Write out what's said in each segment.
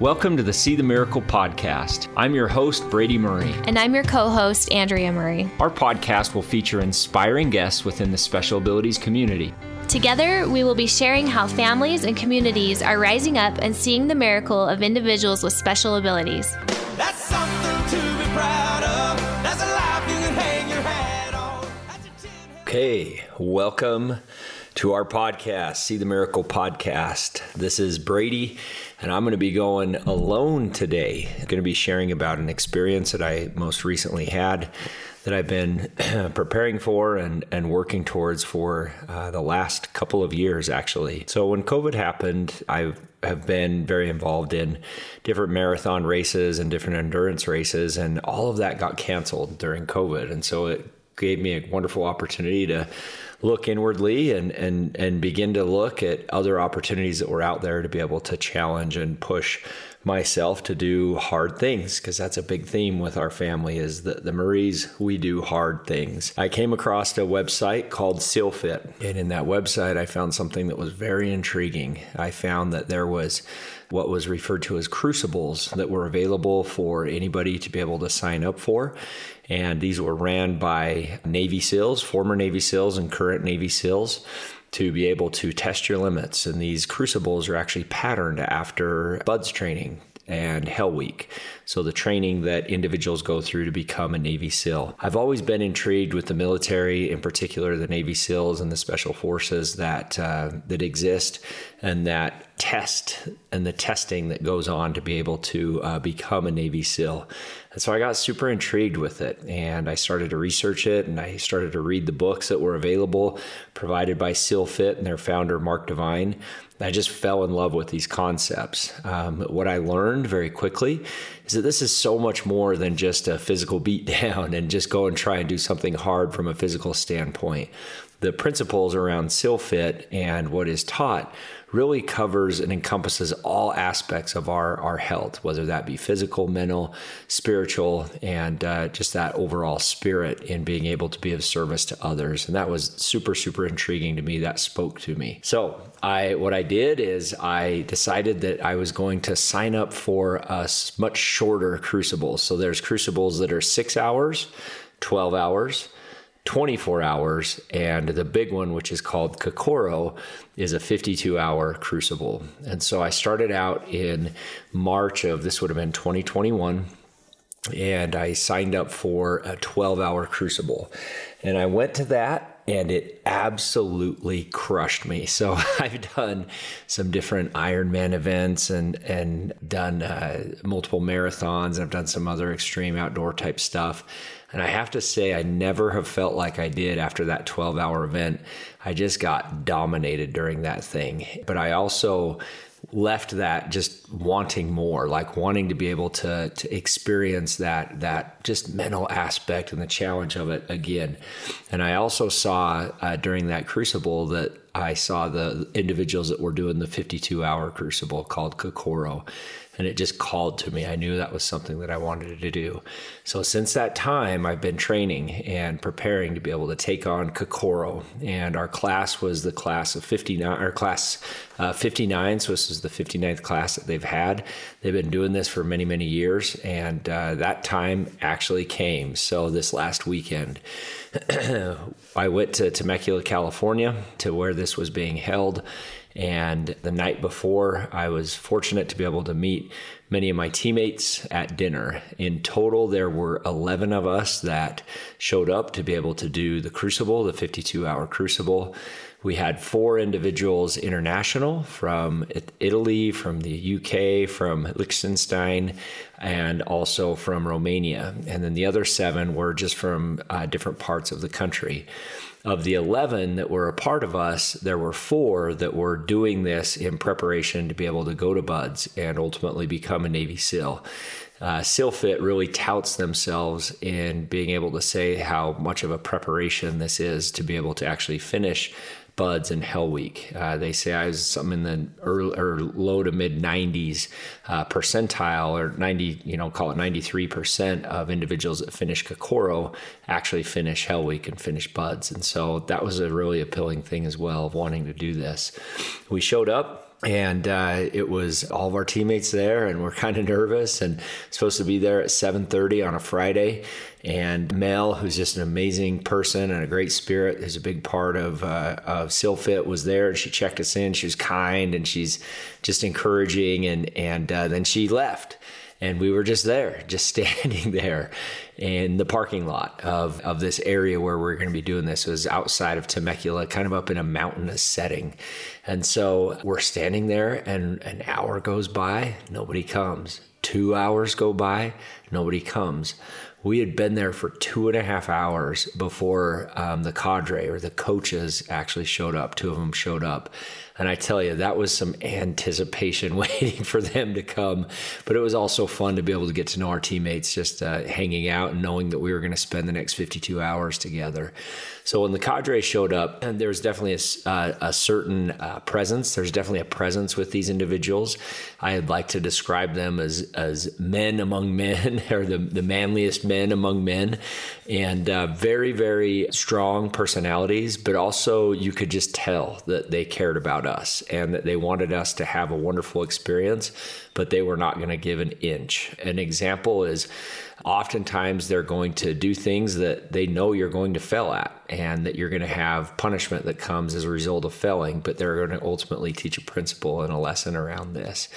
Welcome to the See the Miracle podcast. I'm your host, Brady Murray. And I'm your co host, Andrea Murray. Our podcast will feature inspiring guests within the special abilities community. Together, we will be sharing how families and communities are rising up and seeing the miracle of individuals with special abilities. That's something to be proud of. That's a life you can hang your hat on. Okay, welcome to our podcast, See the Miracle podcast. This is Brady and I'm going to be going alone today. I'm going to be sharing about an experience that I most recently had that I've been preparing for and, and working towards for uh, the last couple of years, actually. So, when COVID happened, I have been very involved in different marathon races and different endurance races, and all of that got canceled during COVID. And so, it gave me a wonderful opportunity to look inwardly and and and begin to look at other opportunities that were out there to be able to challenge and push myself to do hard things because that's a big theme with our family is that the Murray's we do hard things. I came across a website called SealFit and in that website I found something that was very intriguing. I found that there was what was referred to as crucibles that were available for anybody to be able to sign up for. And these were ran by Navy SEALs, former Navy SEALs, and current Navy SEALs to be able to test your limits. And these crucibles are actually patterned after BUD/S training and Hell Week. So, the training that individuals go through to become a Navy SEAL. I've always been intrigued with the military, in particular the Navy SEALs and the special forces that, uh, that exist and that test and the testing that goes on to be able to uh, become a Navy SEAL. And so I got super intrigued with it and I started to research it and I started to read the books that were available provided by SEALFIT and their founder, Mark Divine. I just fell in love with these concepts. Um, what I learned very quickly is that this is so much more than just a physical beat down and just go and try and do something hard from a physical standpoint. The principles around SEALFIT and what is taught really covers and encompasses all aspects of our, our health, whether that be physical, mental, spiritual, and uh, just that overall spirit in being able to be of service to others. And that was super, super intriguing to me. That spoke to me. So I, what I did is I decided that I was going to sign up for a much shorter crucibles. So there's crucibles that are six hours, 12 hours, 24 hours, and the big one, which is called Kokoro, is a 52 hour crucible. And so I started out in March of this would have been 2021, and I signed up for a 12 hour crucible. And I went to that and it absolutely crushed me. So I've done some different Ironman events and and done uh, multiple marathons. I've done some other extreme outdoor type stuff. And I have to say, I never have felt like I did after that 12 hour event. I just got dominated during that thing. But I also left that just wanting more like wanting to be able to to experience that that just mental aspect and the challenge of it again and i also saw uh, during that crucible that i saw the individuals that were doing the 52 hour crucible called kokoro and it just called to me. I knew that was something that I wanted to do. So since that time, I've been training and preparing to be able to take on Kokoro. And our class was the class of 59, our class uh, 59. So this is the 59th class that they've had. They've been doing this for many, many years. And uh, that time actually came. So this last weekend, I went to Temecula, California, to where this was being held and the night before, I was fortunate to be able to meet many of my teammates at dinner. In total, there were 11 of us that showed up to be able to do the crucible, the 52 hour crucible. We had four individuals international from Italy, from the UK, from Liechtenstein, and also from Romania. And then the other seven were just from uh, different parts of the country of the 11 that were a part of us, there were four that were doing this in preparation to be able to go to BUD/S and ultimately become a Navy SEAL. Uh, SEALFIT really touts themselves in being able to say how much of a preparation this is to be able to actually finish BUD/S and Hell Week. Uh, they say I was something in the early or low to mid 90s uh, percentile, or 90, you know, call it 93% of individuals that finish Kokoro actually finish Hell Week and finish BUD/S. And so that was a really appealing thing as well of wanting to do this. We showed up and uh, it was all of our teammates there and we're kind of nervous and supposed to be there at 7.30 on a friday. And mel who's just an amazing person and a great spirit who's a big part of, uh, of SEALFIT was there and she checked us in. She was kind and she's just encouraging and, and uh, then she left and we were just there, just standing there in the parking lot of, of this area where we're going to be doing this. It was outside of Temecula, kind of up in a mountainous setting. And so we're standing there, and an hour goes by, nobody comes. Two hours go by, nobody comes we had been there for two and a half hours before um, the cadre or the coaches actually showed up. Two of them showed up. And I tell you, that was some anticipation waiting for them to come. But it was also fun to be able to get to know our teammates, just uh, hanging out and knowing that we were going to spend the next 52 hours together. So when the cadre showed up, and there was definitely a, uh, a certain uh, presence. There's definitely a presence with these individuals. I'd like to describe them as as men among men, or the the manliest men among men, and uh, very very strong personalities. But also, you could just tell that they cared about us and that they wanted us to have a wonderful experience, but they were not going to give an inch. An example is oftentimes they're going to do things that they know you're going to fail at and that you're going to have punishment that comes as a result of failing, but they're going to ultimately teach a principle and a lesson around this.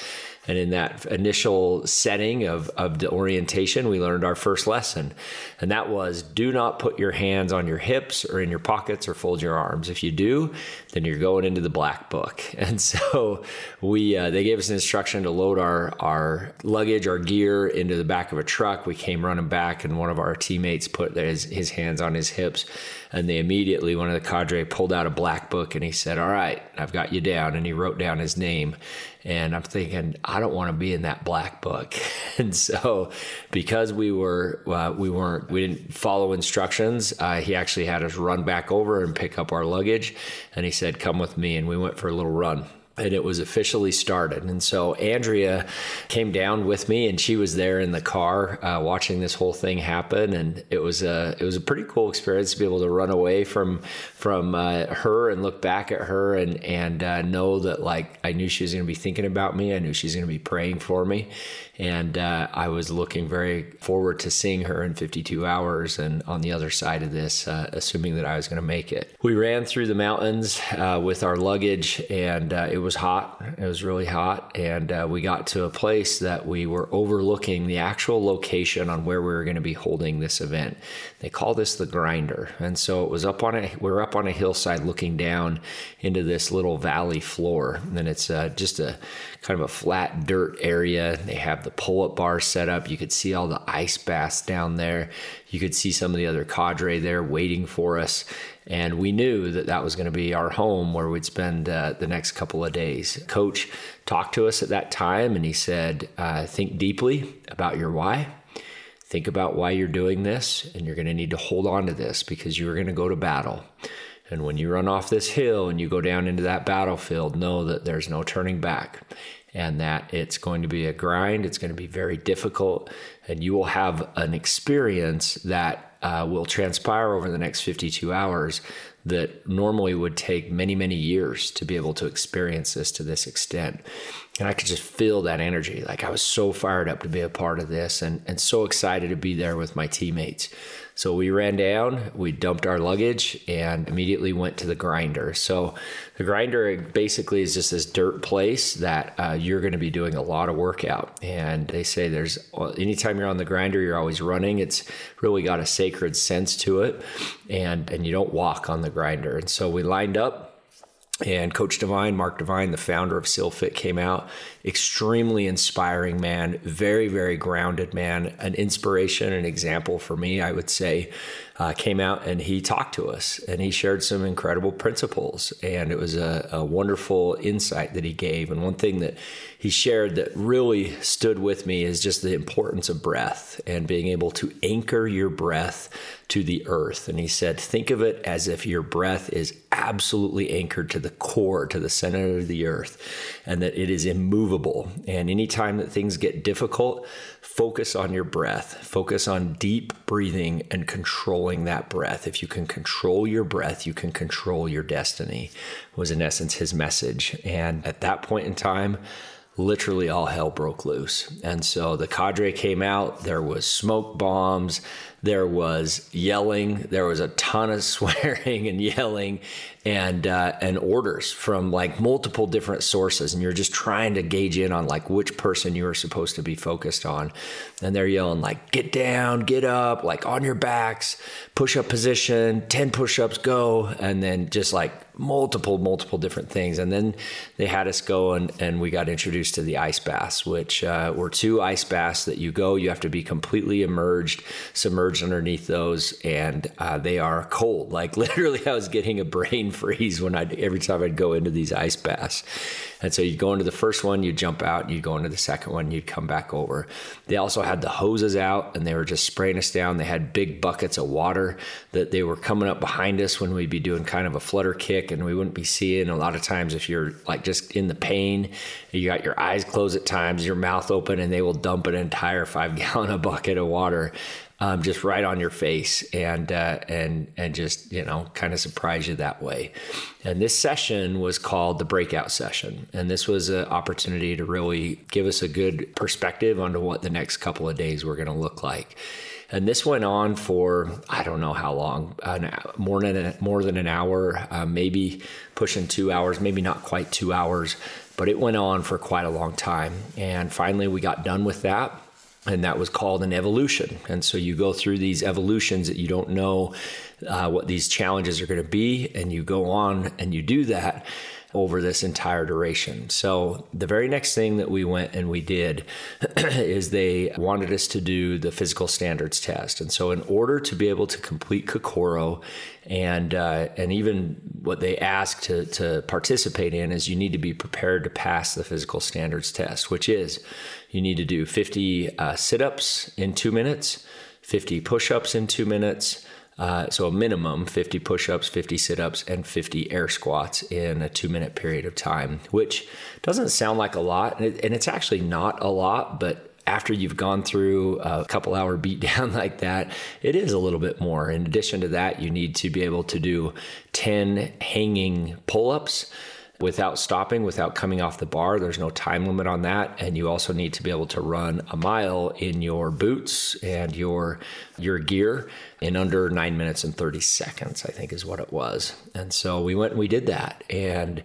And in that initial setting of, of the orientation, we learned our first lesson. And that was do not put your hands on your hips or in your pockets or fold your arms. If you do, then you're going into the black book. And so we uh, they gave us an instruction to load our, our luggage, our gear into the back of a truck. We came running back, and one of our teammates put his, his hands on his hips. And they immediately, one of the cadre pulled out a black book and he said, All right, I've got you down. And he wrote down his name. And I'm thinking, I don't want to be in that black book. and so, because we were, uh, we weren't, we didn't follow instructions, uh, he actually had us run back over and pick up our luggage. And he said, Come with me. And we went for a little run and it was officially started. And so Andrea came down with me, and she was there in the car uh, watching this whole thing happen. And it was a it was a pretty cool experience to be able to run away from from uh, her and look back at her and and uh, know that like I knew she was going to be thinking about me. I knew she was going to be praying for me, and uh, I was looking very forward to seeing her in 52 hours and on the other side of this, uh, assuming that I was going to make it. We ran through the mountains uh, with our luggage, and uh, it was hot. It was really hot, and uh, we got to a place that we were overlooking the actual location on where we were going to be holding this event. They call this the grinder, and so it was up on a we are up on a hillside looking down into this little valley floor, and it's uh, just a kind of a flat dirt area. They have the pull up bar set up. You could see all the ice baths down there. You could see some of the other cadre there waiting for us. And we knew that that was going to be our home where we'd spend uh, the next couple of days. Coach talked to us at that time and he said, uh, Think deeply about your why. Think about why you're doing this, and you're going to need to hold on to this because you're going to go to battle. And when you run off this hill and you go down into that battlefield, know that there's no turning back and that it's going to be a grind. It's going to be very difficult, and you will have an experience that uh, will transpire over the next 52 hours that normally would take many, many years to be able to experience this to this extent. And I could just feel that energy. Like I was so fired up to be a part of this and, and so excited to be there with my teammates. So we ran down, we dumped our luggage, and immediately went to the grinder. So the grinder basically is just this dirt place that uh, you're going to be doing a lot of workout. And they say there's anytime you're on the grinder, you're always running. It's really got a sacred sense to it, and and you don't walk on the grinder. And so we lined up and Coach Divine, Mark Divine, the founder of SEALFIT, came out. Extremely inspiring man, very, very grounded man, an inspiration, an example for me, I would say. Uh, came out and he talked to us and he shared some incredible principles. And it was a, a wonderful insight that he gave. And one thing that he shared that really stood with me is just the importance of breath and being able to anchor your breath to the earth. And he said, think of it as if your breath is absolutely anchored to the core, to the center of the earth, and that it is immovable. And anytime that things get difficult, focus on your breath, focus on deep breathing and controlling that breath. If you can control your breath, you can control your destiny, was in essence his message. And at that point in time, literally all hell broke loose. And so the cadre came out, there was smoke bombs, there was yelling, there was a ton of swearing and yelling and uh, and orders from like multiple different sources and you're just trying to gauge in on like which person you are supposed to be focused on. And they're yelling like get down, get up, like on your backs, push up position, 10 push-ups go and then just like multiple, multiple different things. And then they had us go and, and we got introduced to the ice baths, which uh, were two ice baths that you go, you have to be completely immersed, submerged underneath those, and uh, they are cold. Like literally, I was getting a brain freeze when I every time I'd go into these ice baths. And so you'd go into the first one, you'd jump out, you'd go into the second one, you'd come back over. They also had the hoses out and they were just spraying us down. They had big buckets of water that they were coming up behind us when we'd be doing kind of a flutter kick and we wouldn't be seeing. A lot of times, if you're like just in the pain, you got your eyes closed at times, your mouth open, and they will dump an entire five gallon of bucket of water um, just right on your face and uh, and and just you know kind of surprise you that way. And this session was called the breakout session, and this was an opportunity to really give us a good perspective onto what the next couple of days were going to look like. And this went on for I don't know how long, an, more than a, more than an hour, uh, maybe pushing two hours, maybe not quite two hours, but it went on for quite a long time. And finally, we got done with that and that was called an evolution. And so you go through these evolutions that you don't know uh, what these challenges are going to be, and you go on and you do that over this entire duration. So the very next thing that we went and we did is they wanted us to do the physical standards test. And so in order to be able to complete Kokoro and uh, and even what they ask to to participate in is you need to be prepared to pass the physical standards test, which is you need to do 50 uh, sit ups in two minutes, 50 push ups in two minutes. Uh, so a minimum 50 push-ups 50 sit-ups and 50 air squats in a two minute period of time which doesn't sound like a lot and, it, and it's actually not a lot but after you've gone through a couple hour beat down like that, it is a little bit more. In addition to that, you need to be able to do 10 hanging pull ups without stopping, without coming off the bar. There's no time limit on that. And you also need to be able to run a mile in your boots and your your gear in under nine minutes and 30 seconds, I think is what it was. And so we went and we did that. And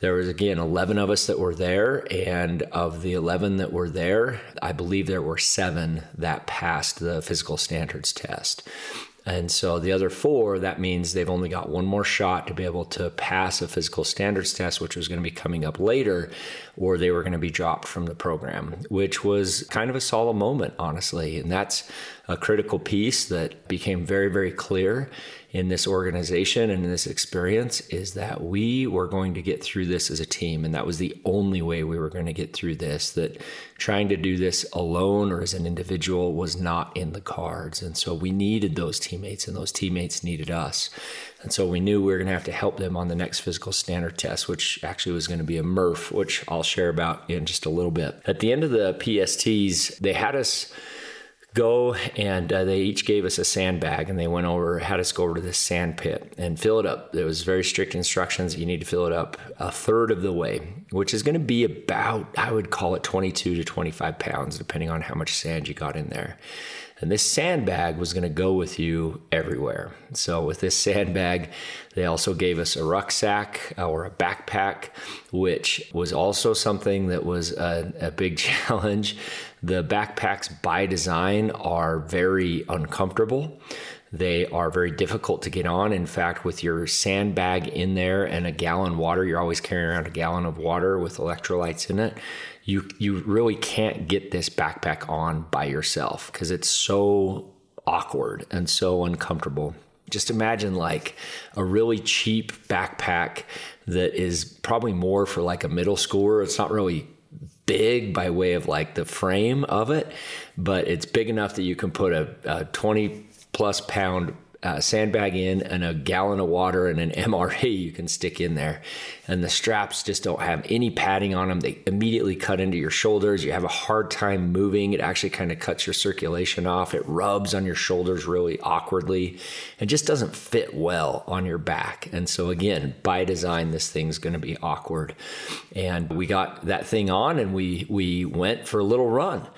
there was again 11 of us that were there and of the 11 that were there i believe there were seven that passed the physical standards test and so the other four, that means they've only got one more shot to be able to pass a physical standards test, which was going to be coming up later, or they were going to be dropped from the program, which was kind of a solemn moment, honestly. And that's a critical piece that became very, very clear in this organization and in this experience is that we were going to get through this as a team. And that was the only way we were going to get through this, that trying to do this alone or as an individual was not in the cards. And so we needed those teammates, and those teammates needed us. And so we knew we were going to have to help them on the next physical standard test, which actually was going to be a Murph, which I'll share about in just a little bit. At the end of the PSTs, they had us go and uh, they each gave us a sandbag and they went over had us go over to this sand pit and fill it up. There was very strict instructions you need to fill it up a third of the way which is going to be about i would call it 22 to 25 pounds depending on how much sand you got in there and this sandbag was going to go with you everywhere. So, with this sandbag, they also gave us a rucksack uh, or a backpack, which was also something that was a, a big challenge. The backpacks by design are very uncomfortable. They are very difficult to get on. In fact, with your sandbag in there and a gallon water, you're always carrying around a gallon of water with electrolytes in it you you really can't get this backpack on by yourself because it's so awkward and so uncomfortable. Just imagine like a really cheap backpack that is probably more for like a middle schooler. It's not really big by way of like the frame of it, but it's big enough that you can put a, a 20 plus pound uh, sandbag in and a gallon of water and an MRE you can stick in there. And the straps just don't have any padding on them. They immediately cut into your shoulders. You have a hard time moving. It actually kind of cuts your circulation off. It rubs on your shoulders really awkwardly and just doesn't fit well on your back. And so, again, by design, this thing's going to be awkward. And we got that thing on and we, we went for a little run.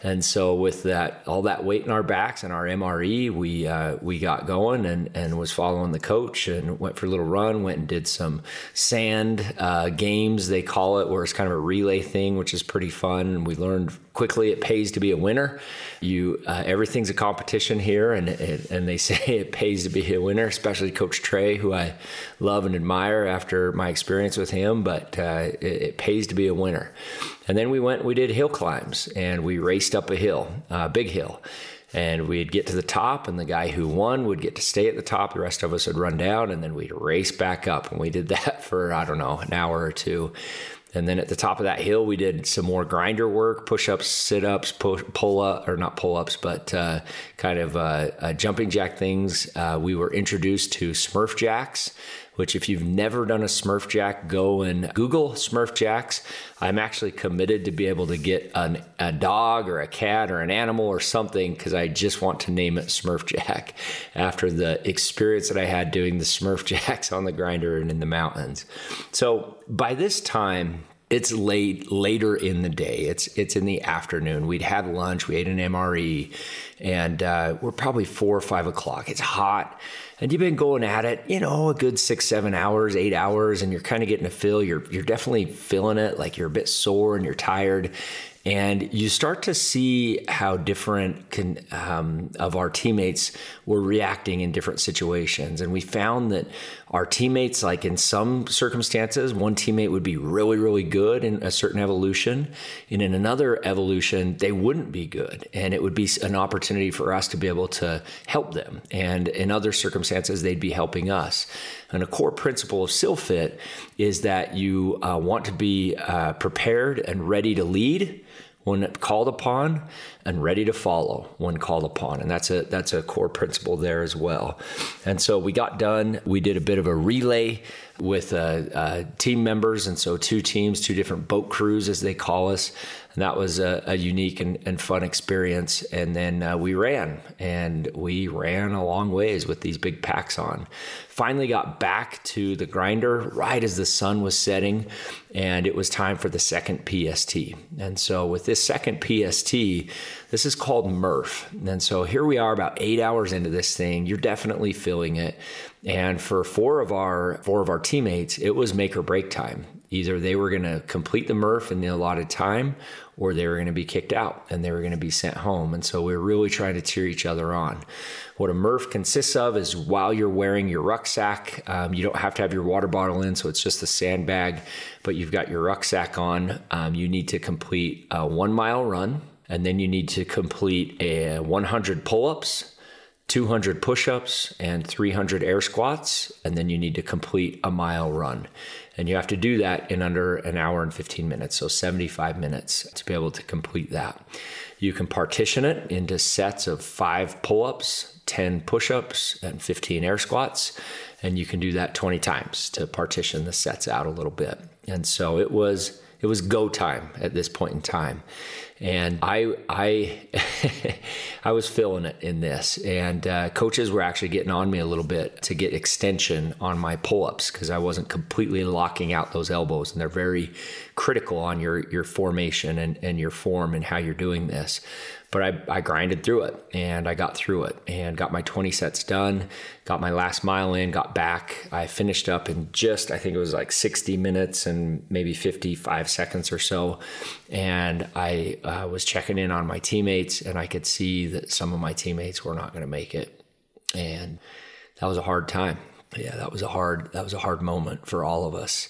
And so with that, all that weight in our backs and our MRE, we uh, we got going and and was following the coach and went for a little run. Went and did some sand uh, games they call it, where it's kind of a relay thing, which is pretty fun. And we learned quickly it pays to be a winner. You uh, everything's a competition here, and and they say it pays to be a winner, especially Coach Trey, who I love and admire after my experience with him. But uh, it, it pays to be a winner. And then we went, we did hill climbs and we raced up a hill, a uh, big hill. And we'd get to the top, and the guy who won would get to stay at the top. The rest of us would run down, and then we'd race back up. And we did that for, I don't know, an hour or two. And then at the top of that hill, we did some more grinder work, push ups, sit ups, pull up, or not pull ups, but uh, kind of uh, uh, jumping jack things. Uh, we were introduced to Smurf jacks, which if you've never done a Smurf Jack, go and Google Smurf Jacks. I'm actually committed to be able to get an, a dog or a cat or an animal or something because I just want to name it Smurf Jack after the experience that I had doing the Smurf Jacks on the grinder and in the mountains. So by this time, it's late later in the day. It's it's in the afternoon. We'd had lunch. We ate an MRE, and uh, we're probably four or five o'clock. It's hot and you've been going at it, you know, a good six, seven hours, eight hours, and you're kind of getting a feel. You're you're definitely feeling it, like you're a bit sore and you're tired, and you start to see how different can, um, of our teammates were reacting in different situations. And we found that our teammates, like in some circumstances, one teammate would be really, really good in a certain evolution. And in another evolution, they wouldn't be good. And it would be an opportunity for us to be able to help them. And in other circumstances, they'd be helping us. And a core principle of SEALFIT is that you uh, want to be uh, prepared and ready to lead when called upon and ready to follow when called upon. And that's a that's a core principle there as well. And so we got done. We did a bit of a relay with uh, uh, team members. And so two teams two different boat crews as they call us and that was a, a unique and, and, fun experience and then uh, we ran and we ran a long ways with these big packs on finally got back to the grinder right as the sun was setting and it was time for the second PST. And so with this second PST, this is called Murph. And so here we are about 8 hours into this thing. You're definitely feeling it. And for four of our four of our teammates, it was make or break time. Either they were going to complete the Murph in the allotted time or they were going to be kicked out and they were going to be sent home. And so we are really trying to cheer each other on. What a Murph consists of is while you're wearing your rucksack, um, you don't have to have your water bottle in, so it's just a sandbag, but you've got your rucksack on. Um, you need to complete a one mile run, and then you need to complete a 100 pull ups. 200 push ups and 300 air squats, and then you need to complete a mile run. And you have to do that in under an hour and 15 minutes, so 75 minutes to be able to complete that. You can partition it into sets of five pull ups, 10 push ups and 15 air squats. And you can do that 20 times to partition the sets out a little bit. And so it was it was go time at this point in time and i i i was feeling it in this. And uh, coaches were actually getting on me a little bit to get extension on my pull-ups because i wasn't completely locking out those elbows and they're very critical on your your formation and, and your form and how you're doing this but I, I grinded through it and I got through it and got my 20 sets done, got my last mile in, got back. I finished up in just, I think it was like 60 minutes and maybe 55 seconds or so. And I uh, was checking in on my teammates and I could see that some of my teammates were not going to make it. And that was a hard time. Yeah, that was a hard, that was a hard moment for all of us.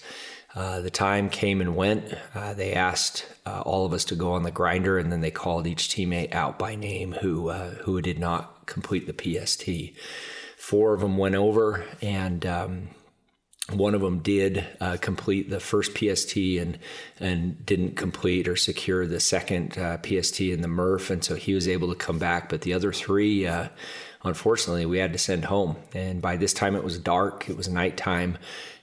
Uh, the time came and went. Uh, they asked uh, all of us to go on the grinder, and then they called each teammate out by name who uh, who did not complete the PST. Four of them went over, and um, one of them did uh, complete the first PST and and didn't complete or secure the second PST in the Murph, and so he was able to come back. But the other three unfortunately, we had to send home. And by this time, it was dark. It was nighttime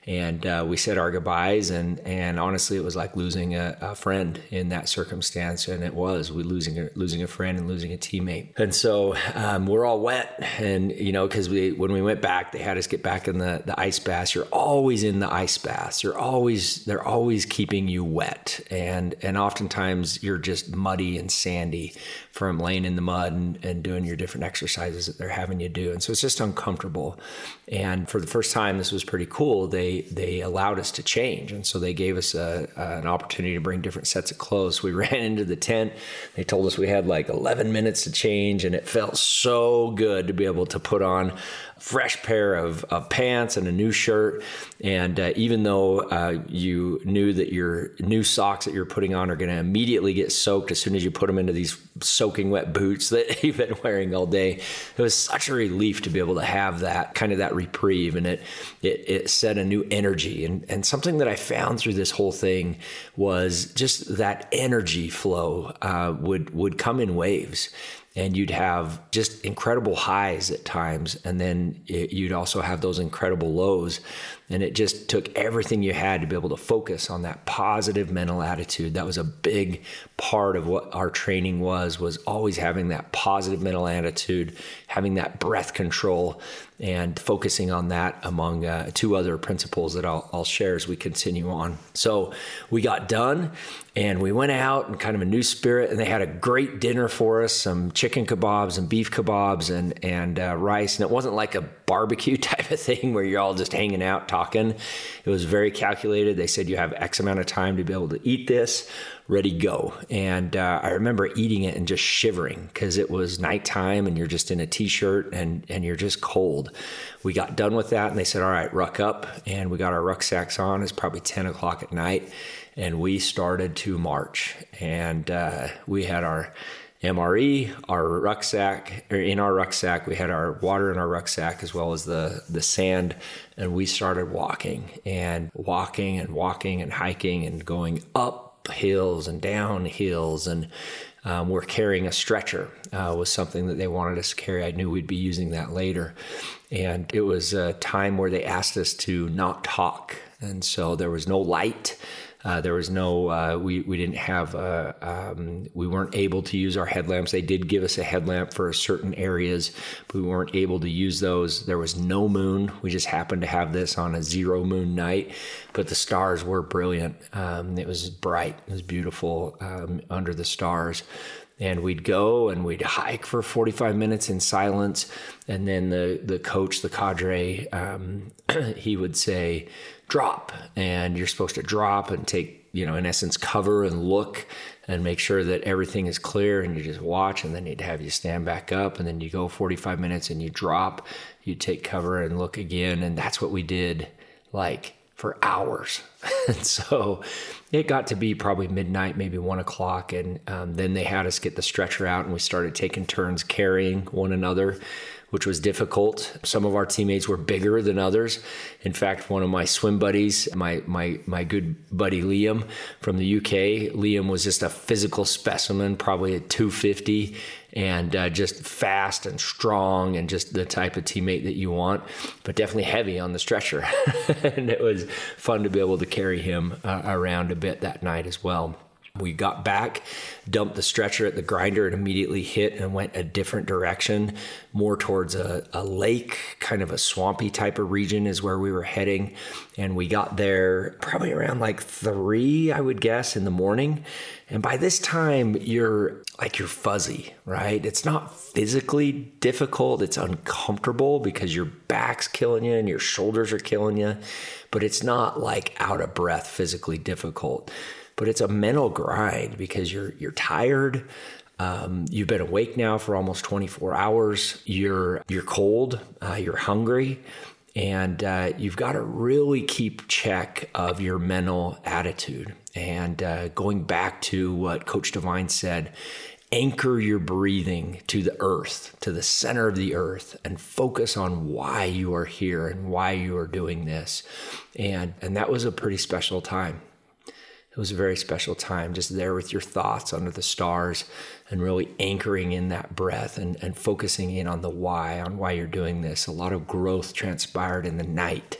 and uh, we said our goodbyes and and honestly it was like losing a, a, friend in that circumstance. And it was we losing a, losing a friend and losing a teammate. And so um, we're all wet and you know because we when we went back they had us get back in the, the ice baths. You're always in the ice baths. You're always they're always keeping you wet. And and oftentimes you're just muddy and sandy from laying in the mud and, and doing your different exercises that they're having you do. And so it's just uncomfortable. And for the first time this was pretty cool. They they allowed us to change, and so they gave us a, an opportunity to bring different sets of clothes. We ran into the tent. They told us we had like 11 minutes to change, and it felt so good to be able to put on fresh pair of, of pants and a new shirt. And uh, even though uh, you knew that your new socks that you're putting on are going to immediately get soaked as soon as you put them into these soaking wet boots that you've been wearing all day, it was such a relief to be able to have that kind of that reprieve. And it, it, it set a new energy. And, and something that I found through this whole thing was just that energy flow uh, would, would come in waves and you'd have just incredible highs at times and then it, you'd also have those incredible lows and it just took everything you had to be able to focus on that positive mental attitude that was a big part of what our training was was always having that positive mental attitude having that breath control and focusing on that among uh, two other principles that I'll, I'll share as we continue on. So we got done and we went out in kind of a new spirit and they had a great dinner for us some chicken kebabs and beef kebabs and, and uh, rice. And it wasn't like a barbecue type of thing where you're all just hanging out talking. It was very calculated. They said you have X amount of time to be able to eat this ready go. And uh, I remember eating it and just shivering because it was nighttime and you're just in a t-shirt and and you're just cold. We got done with that and they said, "All right, ruck up," and we got our rucksacks on. It's probably ten o'clock at night, and we started to march. And uh, we had our MRE, our rucksack, or in our rucksack, we had our water in our rucksack as well as the the sand, and we started walking and walking and walking and hiking and going up hills and down hills and um, we're carrying a stretcher uh, was something that they wanted us to carry. I knew we'd be using that later. And it was a time where they asked us to not talk. And so there was no light uh, there was no, uh, we, we didn't have, uh, um, we weren't able to use our headlamps. They did give us a headlamp for certain areas, but we weren't able to use those. There was no moon. We just happened to have this on a zero moon night, but the stars were brilliant. Um, it was bright, it was beautiful um, under the stars and we'd go and we'd hike for 45 minutes in silence and then the the coach the cadre um, he would say drop and you're supposed to drop and take you know in essence cover and look and make sure that everything is clear and you just watch and then they'd have you stand back up and then you go 45 minutes and you drop you take cover and look again and that's what we did like for hours. And so it got to be probably midnight maybe one o'clock and um, then they had us get the stretcher out and we started taking turns carrying one another which was difficult. Some of our teammates were bigger than others. In fact, one of my swim buddies, my my my good buddy Liam from the UK, Liam was just a physical specimen, probably at 250 and uh, just fast and strong and just the type of teammate that you want, but definitely heavy on the stretcher. and it was fun to be able to carry him uh, around a bit that night as well. We got back, dumped the stretcher at the grinder, and immediately hit and went a different direction, more towards a, a, lake, kind of a swampy type of region is where we were heading. And we got there probably around like three, I would guess, in the morning. And by this time, you're like you're fuzzy, right? It's not physically difficult, it's uncomfortable because your back's killing you and your shoulders are killing you, but it's not like out of breath, physically difficult but it's a mental grind because you're you're tired. Um, you've been awake now for almost 24 hours. You're you're cold. Uh, you're hungry, and uh, you've got to really keep check of your mental attitude. And uh, going back to what Coach Divine said, anchor your breathing to the earth, to the center of the earth, and focus on why you are here and why you are doing this. And and that was a pretty special time it was a very special time just there with your thoughts under the stars and really anchoring in that breath and, and focusing in on the why, on why you're doing this. A lot of growth transpired in the night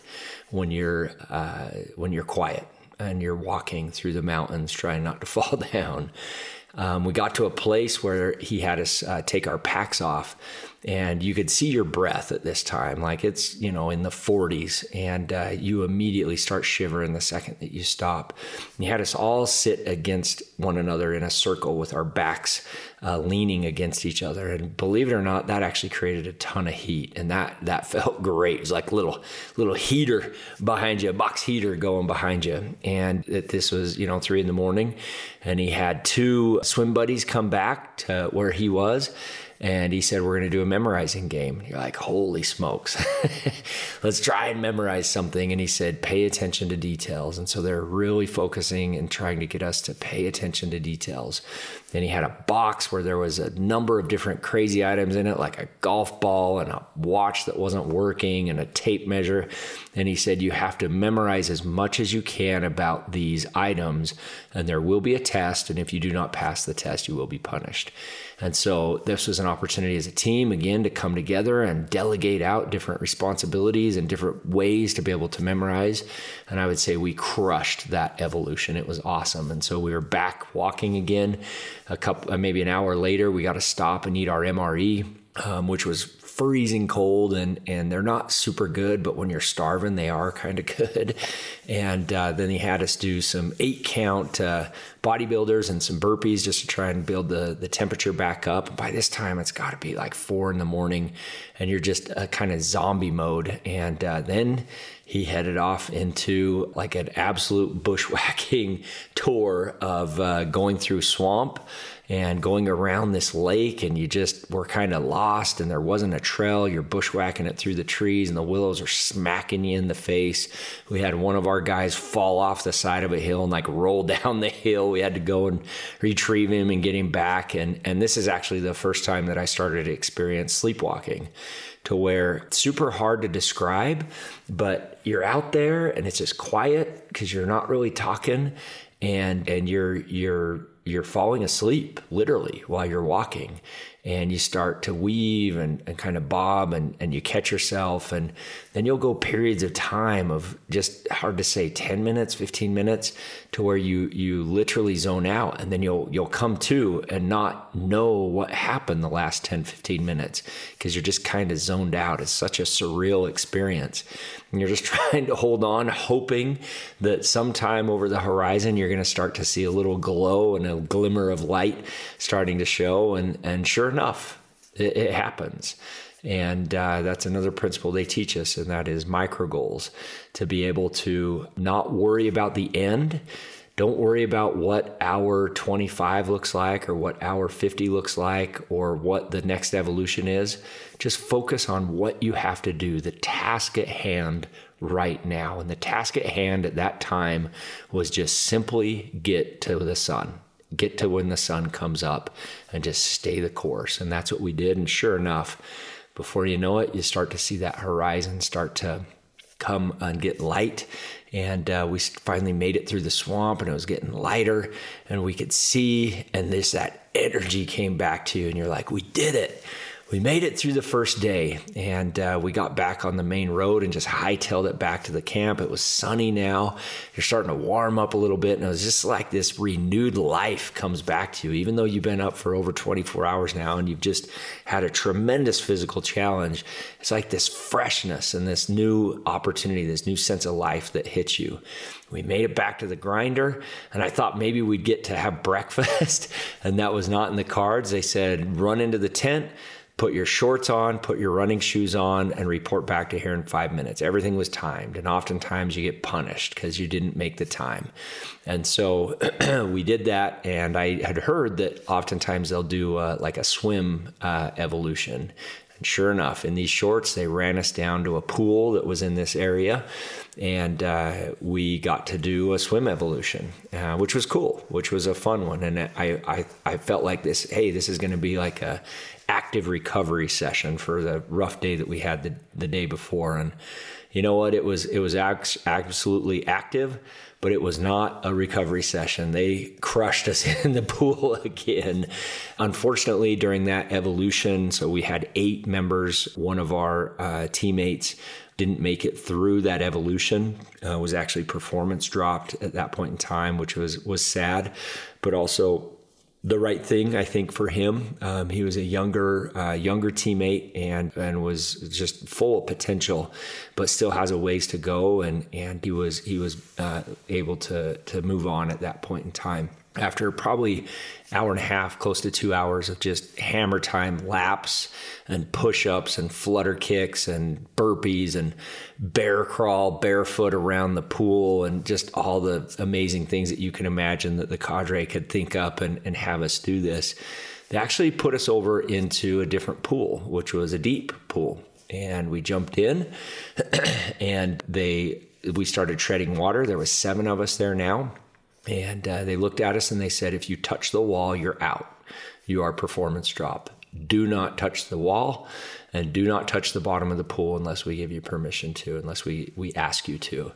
when you're uh, when you're quiet and you're walking through the mountains trying not to fall down. Um, we got to a place where he had us uh, take our packs off and you could see your breath at this time like it's you know in the 40s and uh, you immediately start shivering the second that you stop. And you had us all sit against one another in a circle with our backs uh, leaning against each other and believe it or not that actually created a ton of heat and that that felt great. It was like little little heater behind you a box heater going behind you and that this was you know three in the morning and he had two swim buddies come back to where he was and he said we're going to do a memorizing game. You're like holy smokes. Let's try and memorize something. And he said pay attention to details. And so they're really focusing and trying to get us to pay attention to details then he had a box where there was a number of different crazy items in it like a golf ball and a watch that wasn't working and a tape measure and he said you have to memorize as much as you can about these items and there will be a test and if you do not pass the test you will be punished and so this was an opportunity as a team, again, to come together and delegate out different responsibilities and different ways to be able to memorize. And I would say we crushed that evolution. It was awesome. And so we were back walking again. A couple, uh, maybe an hour later, we got to stop and eat our MRE, um, which was freezing cold and and they're not super good but when you're starving they are kind of good. And uh, then he had us do some eight count uh, bodybuilders and some burpees just to try and build the the temperature back up. By this time it's got to be like four in the morning and you're just a kind of zombie mode. And uh, then he headed off into like an absolute bushwhacking tour of uh, going through swamp and going around this lake and you just were kind of lost and there wasn't a trail. You're bushwhacking it through the trees and the willows are smacking you in the face. We had one of our guys fall off the side of a hill and like roll down the hill. We had to go and retrieve him and get him back and and this is actually the first time that I started to experience sleepwalking to where it's super hard to describe, but you're out there and it's just quiet because you're not really talking and and you're you're you're falling asleep literally while you're walking. And you start to weave and, and kind of bob and, and you catch yourself and then you'll go periods of time of just hard to say 10 minutes 15 minutes to where you you literally zone out. And then you'll you'll come to and not know what happened the last 10 15 minutes because you're just kind of zoned out. It's such a surreal experience. And you're just trying to hold on hoping that sometime over the horizon you're going to start to see a little glow and a glimmer of light starting to show. And and sure enough, it, it happens. And uh, that's another principle they teach us, and that is micro goals to be able to not worry about the end. Don't worry about what hour 25 looks like or what hour 50 looks like or what the next evolution is. Just focus on what you have to do, the task at hand right now. And the task at hand at that time was just simply get to the sun get to when the sun comes up and just stay the course. And that's what we did. And sure enough, before you know it, you start to see that horizon start to come and get light. And uh, we finally made it through the swamp and it was getting lighter and we could see. And this, that energy came back to you. And you're like, we did it we made it through the first day and uh, we got back on the main road and just hightailed it back to the camp. It was sunny now. You're starting to warm up a little bit. And it was just like this renewed life comes back to you, even though you've been up for over 24 hours now and you've just had a tremendous physical challenge. It's like this freshness and this new opportunity, this new sense of life that hits you. We made it back to the grinder, and I thought maybe we'd get to have breakfast, and that was not in the cards. They said, run into the tent put your shorts on, put your running shoes on, and report back to here in five minutes. Everything was timed, and oftentimes you get punished because you didn't make the time. And so we did that, and I had heard that oftentimes they'll do uh, like a swim uh, evolution. And sure enough, in these shorts, they ran us down to a pool that was in this area, and uh, we got to do a swim evolution, uh, which was cool, which was a fun one. And I, I, I felt like this, hey, this is going to be like a active recovery session for the rough day that we had the, the day before. And, you know what? It was it was absolutely active, but it was not a recovery session. They crushed us in the pool again. Unfortunately, during that evolution, so we had eight members. One of our uh, teammates didn't make it through that evolution. Uh, was actually performance dropped at that point in time, which was was sad, but also the right thing, I think, for him. Um, he was a younger, uh, younger teammate and and was just full of potential, but still has a ways to go. And and he was he was uh, able to to move on at that point in time after probably hour and a half, close to two hours of just hammer time laps and push ups and flutter kicks and burpees and bear crawl barefoot around the pool and just all the amazing things that you can imagine that the cadre could think up and, and have us do this. They actually put us over into a different pool, which was a deep pool. And we jumped in and they we started treading water. There was seven of us there now and uh, they looked at us and they said, if you touch the wall, you're out. You are performance drop. Do not touch the wall and do not touch the bottom of the pool unless we give you permission to, unless we, we ask you to.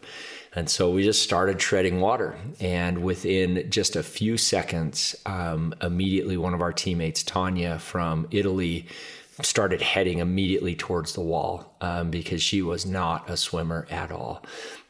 And so we just started treading water. And within just a few seconds, um, immediately one of our teammates, Tanya from Italy, started heading immediately towards the wall um, because she was not a swimmer at all.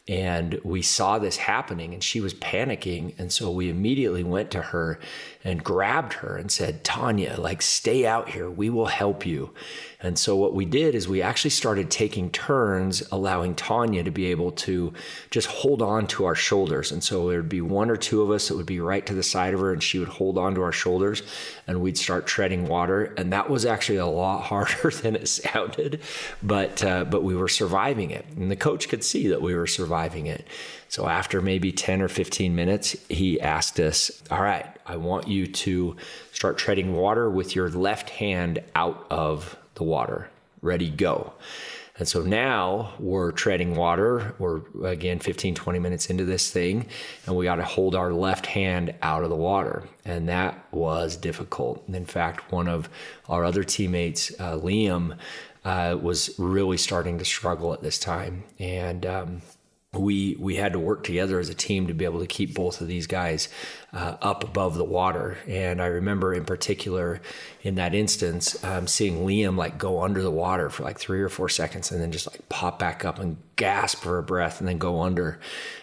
And we saw this happening and she was panicking. And so we immediately went to her and grabbed her and said, Tanya, like, stay out here. We will help you. And so what we did is we actually started taking turns, allowing Tanya to be able to just hold on to our shoulders. And so there'd be one or two of us that would be right to the side of her, and she would hold on to our shoulders, and we'd start treading water. And that was actually a lot harder than it sounded, but uh, but we were surviving it, and the coach could see that we were surviving it. So after maybe 10 or 15 minutes, he asked us, All right, I want you to start treading water with your left hand out of the water. Ready, go. And so now we're treading water. We're again 15, 20 minutes into this thing, and we got to hold our left hand out of the water. And that was difficult. in fact, one of our other teammates, uh, Liam, uh, was really starting to struggle at this time. And, um, we we had to work together as a team to be able to keep both of these guys uh, up above the water. And I remember in particular in that instance um, seeing Liam like go under the water for like three or four seconds and then just like pop back up and gasp for a breath and then go under.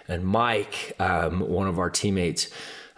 And Mike, um, one of our teammates.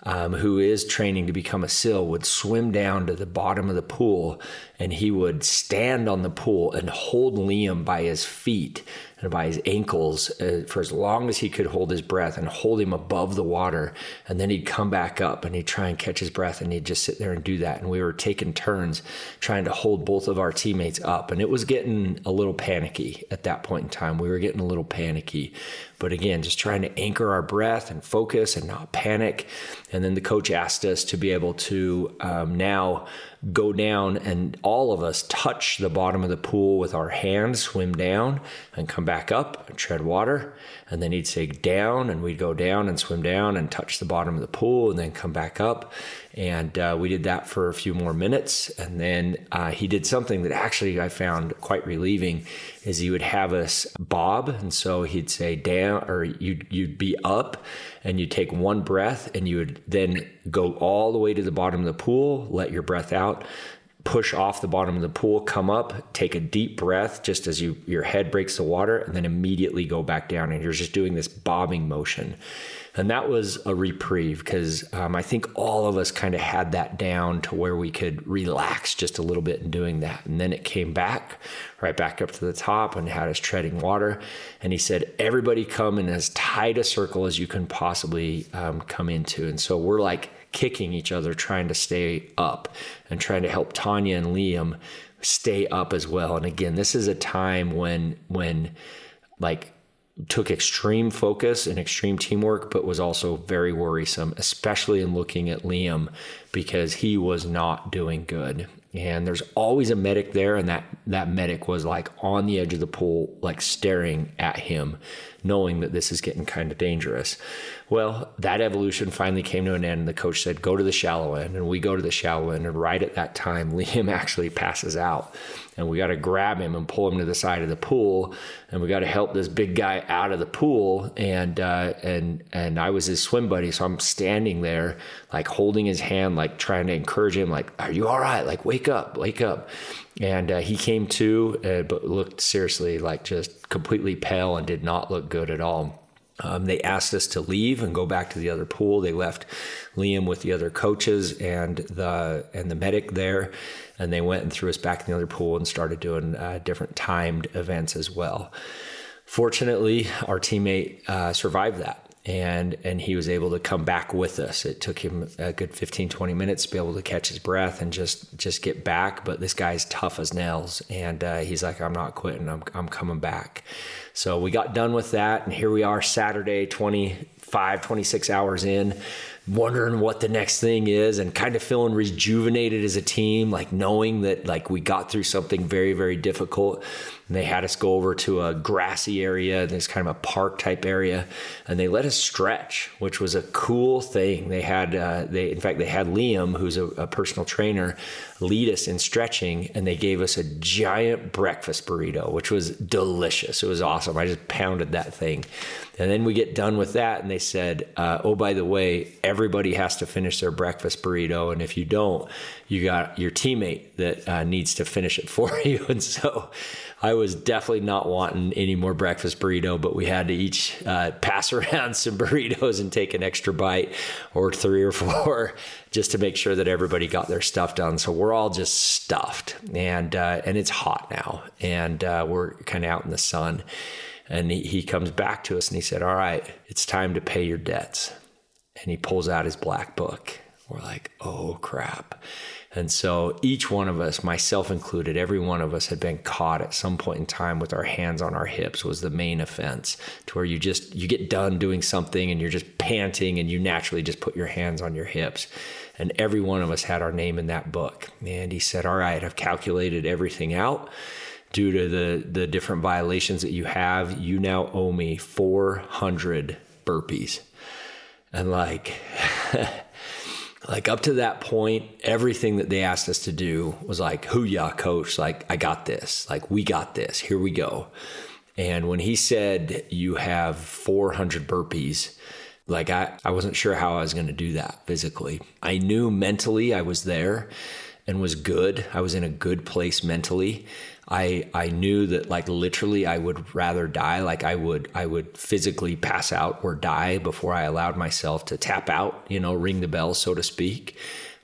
Um, who is training to become a SEAL would swim down to the bottom of the pool and he would stand on the pool and hold Liam by his feet and by his ankles uh, for as long as he could hold his breath and hold him above the water. And then he'd come back up and he'd try and catch his breath and he'd just sit there and do that. And we were taking turns trying to hold both of our teammates up. And it was getting a little panicky at that point in time. We were getting a little panicky. But again, just trying to anchor our breath and focus and not panic. And then the coach asked us to be able to um, now go down and all of us touch the bottom of the pool with our hands, swim down and come back up and tread water. And then he'd say down and we'd go down and swim down and touch the bottom of the pool and then come back up. And uh, we did that for a few more minutes. And then uh, he did something that actually I found quite relieving is he would have us bob. And so he'd say down or you'd, you'd be up and you'd take one breath and you would then go all the way to the bottom of the pool, let your breath out, push off the bottom of the pool, come up, take a deep breath just as you your head breaks the water, and then immediately go back down. And you're just doing this bobbing motion. And that was a reprieve because um, I think all of us kind of had that down to where we could relax just a little bit in doing that. And then it came back right back up to the top and had us treading water. And he said, Everybody come in as tight a circle as you can possibly um, come into. And so we're like, kicking each other, trying to stay up and trying to help Tanya and Liam stay up as well. And again, this is a time when when like took extreme focus and extreme teamwork, but was also very worrisome, especially in looking at Liam because he was not doing good. And there's always a medic there, and that that medic was like on the edge of the pool, like staring at him knowing that this is getting kind of dangerous. Well, that evolution finally came to an end. The coach said, Go to the shallow end. And we go to the shallow end. And right at that time, Liam actually passes out. And we got to grab him and pull him to the side of the pool. And we got to help this big guy out of the pool. And, uh, and, and I was his swim buddy. So I'm standing there, like holding his hand, like trying to encourage him, like, Are you all right? Like, wake up, wake up. And uh, he came to, uh, but looked seriously like just completely pale and did not look good at all. Um, they asked us to leave and go back to the other pool. They left Liam with the other coaches and the and the medic there, and they went and threw us back in the other pool and started doing uh, different timed events as well. Fortunately, our teammate uh, survived that and and he was able to come back with us. It took him a good 15 20 minutes to be able to catch his breath and just just get back but this guy's tough as nails and uh, he's like i'm not quitting. I'm, I'm coming back so we got done with that and here we are saturday 25 26 hours in wondering what the next thing is and kind of feeling rejuvenated as a team like knowing that like we got through something very very difficult. And they had us go over to a grassy area there's kind of a park type area and they let us stretch which was a cool thing. They had uh, they in fact they had liam who's a, a personal trainer lead us in stretching and they gave us a giant breakfast burrito which was delicious. It was awesome. I just pounded that thing. And then we get done with that, and they said, uh, "Oh, by the way, everybody has to finish their breakfast burrito, and if you don't, you got your teammate that uh, needs to finish it for you." And so, I was definitely not wanting any more breakfast burrito, but we had to each uh, pass around some burritos and take an extra bite, or three or four, just to make sure that everybody got their stuff done. So we're all just stuffed, and uh, and it's hot now, and uh, we're kind of out in the sun. And he, he comes back to us and he said, All right, it's time to pay your debts. And he pulls out his black book. We're like, Oh crap. And so each one of us, myself included, every one of us had been caught at some point in time with our hands on our hips was the main offense to where you just you get done doing something and you're just panting and you naturally just put your hands on your hips. And every one of us had our name in that book. And he said, All right, I've calculated everything out due to the the different violations that you have, you now owe me 400 burpees. And like like up to that point, everything that they asked us to do was like, "Hoo ya, coach! Like I got this. Like we got this. Here we go." And when he said you have 400 burpees, like I, I wasn't sure how I was going to do that physically. I knew mentally I was there and was good. I was in a good place mentally. I I knew that like literally I would rather die like I would I would physically pass out or die before I allowed myself to tap out, you know, ring the bell so to speak.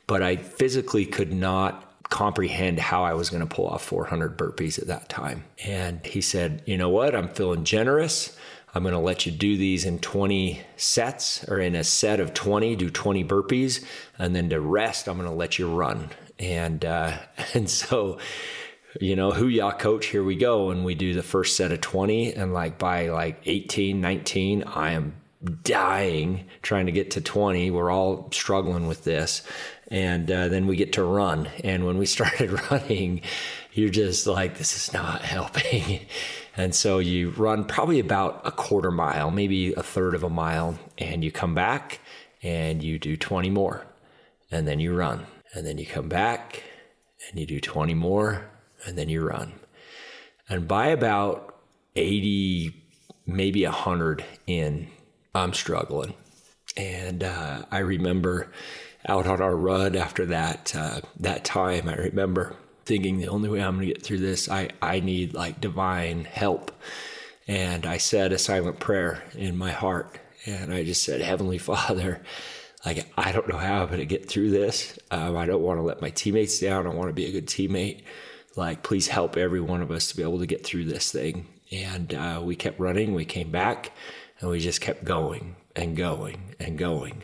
But I physically could not comprehend how I was going to pull off 400 burpees at that time. And he said, "You know what? I'm feeling generous. I'm going to let you do these in 20 sets or in a set of 20, do 20 burpees, and then to rest, I'm going to let you run." And uh, and so you know, who ya coach, here we go. And we do the first set of 20. And like by like 18, 19, I am dying trying to get to 20. We're all struggling with this. And uh, then we get to run. And when we started running, you're just like, this is not helping. and so you run probably about a quarter mile, maybe a third of a mile, and you come back and you do 20 more. And then you run. And then you come back and you do 20 more and then you run. And by about 80, maybe 100 in, I'm struggling. And uh, I remember out on our run after that uh, that time, I remember thinking the only way I'm going to get through this, I, I need like divine help. And I said a silent prayer in my heart. And I just said, Heavenly Father, like, I don't know how I'm going to get through this. Um, I don't want to let my teammates down. I want to be a good teammate like please help every one of us to be able to get through this thing. And uh, we kept running we came back and we just kept going and going and going.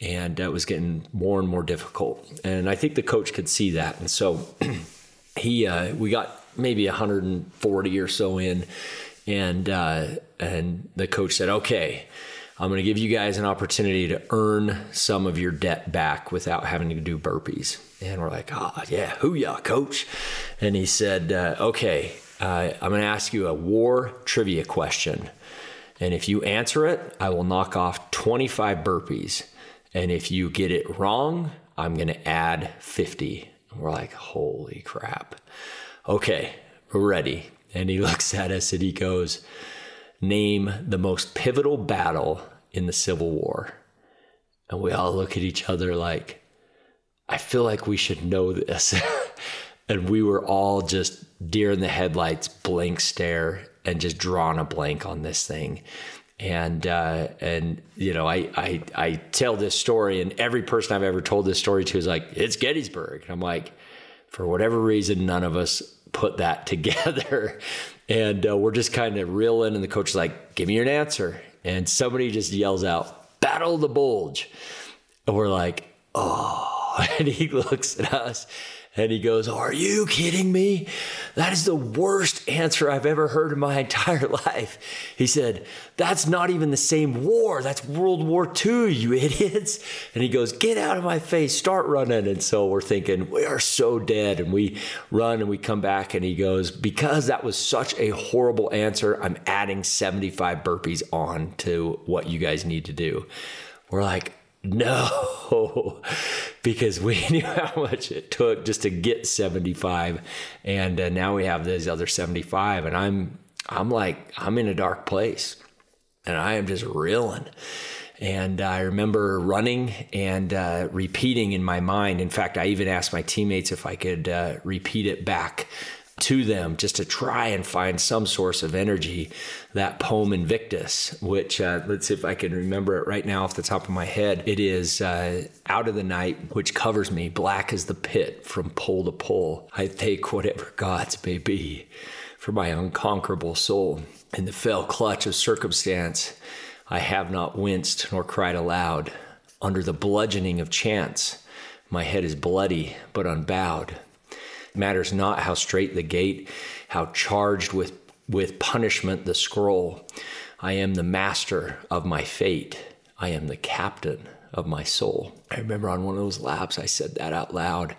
And it was getting more and more difficult. And i think the coach could see that. And so he uh, we got maybe 140 or so in and uh, and the coach said okay I'm going to give you guys an opportunity to earn some of your debt back without having to do burpees. And we're like, ah, oh, yeah, hoo-yah, coach. And he said, uh, okay, uh, I'm going to ask you a war trivia question. And if you answer it, I will knock off 25 burpees. And if you get it wrong, I'm going to add 50. And we're like, holy crap. Okay, we're ready. And he looks at us and he goes, Name the most pivotal battle in the Civil War. And we all look at each other like, I feel like we should know this. and we were all just deer in the headlights, blank stare, and just drawing a blank on this thing. And uh, and you know, I, I I tell this story, and every person I've ever told this story to is like, it's Gettysburg. And I'm like, for whatever reason, none of us put that together. And uh, we're just kind of reeling, and the coach is like, give me an answer. And somebody just yells out, Battle the Bulge. And we're like, oh. And he looks at us and he goes, Are you kidding me? That is the worst answer I've ever heard in my entire life. He said, That's not even the same war. That's World War II, you idiots. And he goes, Get out of my face, start running. And so we're thinking, We are so dead. And we run and we come back. And he goes, Because that was such a horrible answer, I'm adding 75 burpees on to what you guys need to do. We're like, no, because we knew how much it took just to get 75, and uh, now we have these other 75, and I'm I'm like I'm in a dark place, and I am just reeling. And I remember running and uh, repeating in my mind. In fact, I even asked my teammates if I could uh, repeat it back to them just to try and find some source of energy. That poem Invictus, which uh, let's see if I can remember it right now off the top of my head. It is uh, out of the night, which covers me, black as the pit from pole to pole. I take whatever gods may be for my unconquerable soul. In the fell clutch of circumstance, I have not winced nor cried aloud. Under the bludgeoning of chance, my head is bloody but unbowed matters not how straight the gate, how charged with, with punishment the scroll. I am the master of my fate. I am the captain of my soul. I remember on one of those laps, I said that out loud,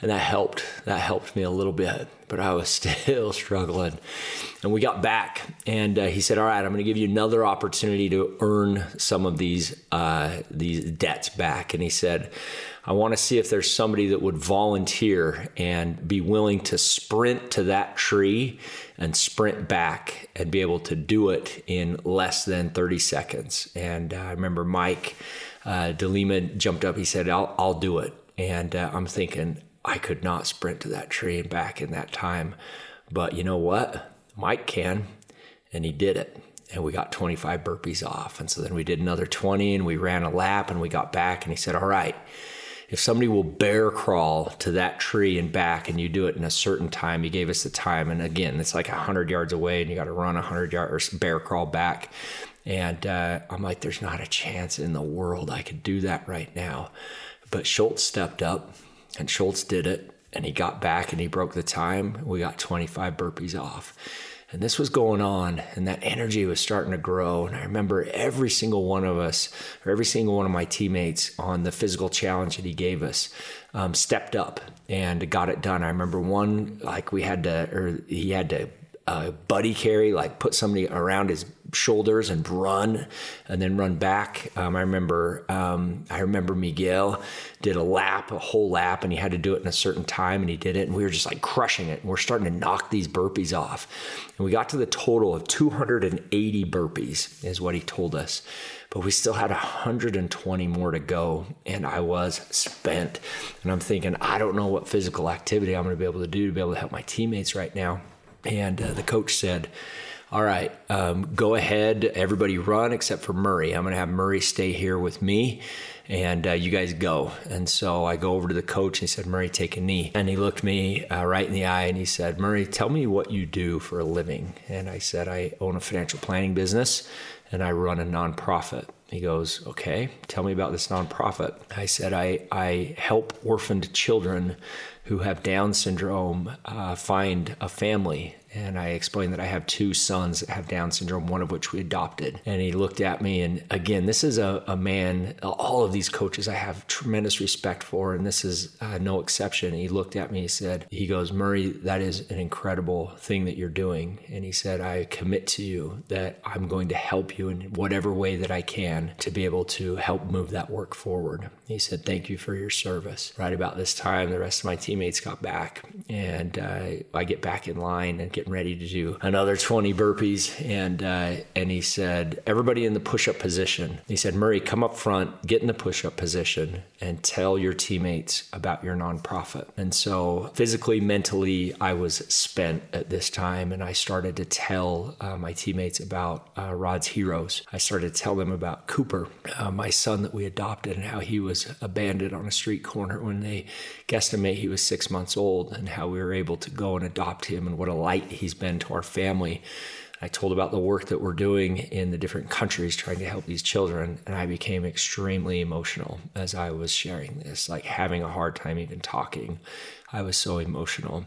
and that helped. That helped me a little bit, but I was still struggling. And we got back, and uh, he said, "All right, I'm going to give you another opportunity to earn some of these uh, these debts back." And he said, I want to see if there's somebody that would volunteer and be willing to sprint to that tree and sprint back and be able to do it in less than 30 seconds. And uh, I remember Mike uh, DeLima jumped up. He said, I'll, I'll do it. And uh, I'm thinking, I could not sprint to that tree and back in that time. But you know what? Mike can. And he did it and we got 25 burpees off. And so then we did another 20 and we ran a lap and we got back and he said, All right, if somebody will bear crawl to that tree and back and you do it in a certain time, he gave us the time. And again, it's like 100 yards away and you got to run 100 yards or bear crawl back. And uh, I'm like, there's not a chance in the world I could do that right now. But Schultz stepped up and Schultz did it and he got back and he broke the time. We got 25 burpees off. And this was going on, and that energy was starting to grow. And I remember every single one of us, or every single one of my teammates on the physical challenge that he gave us, um, stepped up and got it done. I remember one, like we had to, or he had to uh, buddy carry, like put somebody around his shoulders and run and then run back. Um, I remember um, I remember Miguel did a lap, a whole lap, and he had to do it in a certain time, and he did it, and we were just like crushing it. And we're starting to knock these burpees off, and we got to the total of 280 burpees, is what he told us. But we still had 120 more to go, and I was spent. And I'm thinking, I don't know what physical activity I'm going to be able to do to be able to help my teammates right now. And uh, the coach said, all right, um, go ahead. Everybody run except for Murray. I'm going to have Murray stay here with me and uh, you guys go. And so I go over to the coach and he said, Murray, take a knee. And he looked me uh, right in the eye and he said, Murray, tell me what you do for a living. And I said, I own a financial planning business and I run a nonprofit. He goes, Okay, tell me about this nonprofit. I said, I, I help orphaned children who have Down syndrome uh, find a family and I explained that I have two sons that have Down syndrome, one of which we adopted. And he looked at me, and again, this is a, a man, all of these coaches I have tremendous respect for, and this is uh, no exception. He looked at me, he said, he goes, Murray, that is an incredible thing that you're doing. And he said, I commit to you that I'm going to help you in whatever way that I can to be able to help move that work forward. He said, Thank you for your service. Right about this time, the rest of my teammates got back, and uh, I get back in line and get getting ready to do another 20 burpees, and uh, and he said, "Everybody in the push-up position." He said, "Murray, come up front, get in the push-up position, and tell your teammates about your nonprofit." And so, physically, mentally, I was spent at this time, and I started to tell uh, my teammates about uh, Rod's Heroes. I started to tell them about Cooper, uh, my son that we adopted, and how he was abandoned on a street corner when they guesstimate he was six months old, and how we were able to go and adopt him, and what a light he's been to our family. I told about the work that we're doing in the different countries trying to help these children, and I became extremely emotional as I was sharing this, like having a hard time even talking. I was so emotional.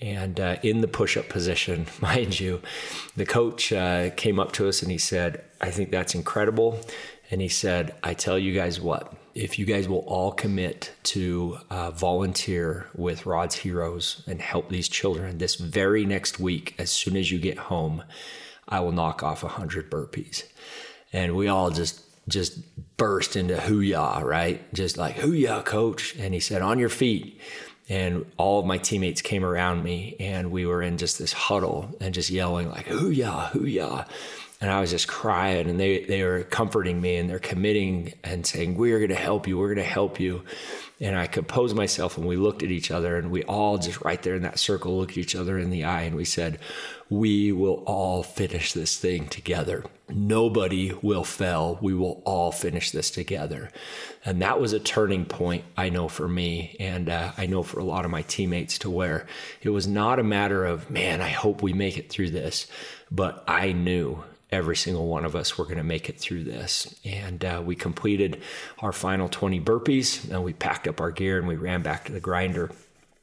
And uh, in the push up position, mind you, the coach uh, came up to us and he said, I think that's incredible. And he said, I tell you guys what, if you guys will all commit to uh, volunteer with Rod's Heroes and help these children this very next week, as soon as you get home, I will knock off 100 burpees. And we all just just burst into hooyah, right? Just like hooyah, coach. And he said, on your feet. And all of my teammates came around me and we were in just this huddle and just yelling like hooyah, hooyah and I was just crying and they they were comforting me and they're committing and saying we're going to help you we're going to help you. And I composed myself and we looked at each other and we all just right there in that circle looked each other in the eye and we said we will all finish this thing together. Nobody will fail. We will all finish this together. And that was a turning point I know for me and uh, I know for a lot of my teammates to where it was not a matter of man I hope we make it through this but I knew every single one of us were going to make it through this. And uh, we completed our final 20 burpees and we packed up our gear and we ran back to the grinder.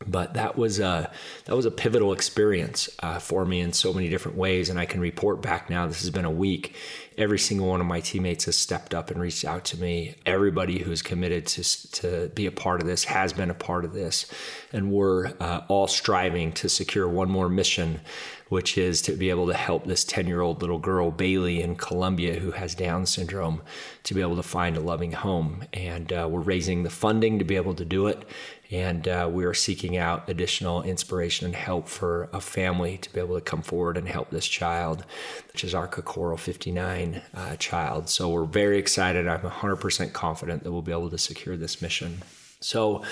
But that was a that was a pivotal experience uh, for me in so many different ways, and I can report back now. This has been a week. Every single one of my teammates has stepped up and reached out to me. Everybody who's committed to to be a part of this has been a part of this, and we're uh, all striving to secure one more mission which is to be able to help this 10 year old little girl, Bailey, in Colombia, who has Down syndrome, to be able to find a loving home. And uh, we're raising the funding to be able to do it. And uh, we are seeking out additional inspiration and help for a family to be able to come forward and help this child, which is our Kokoro 59 uh, child. So we're very excited. I'm 100% confident that we'll be able to secure this mission. So,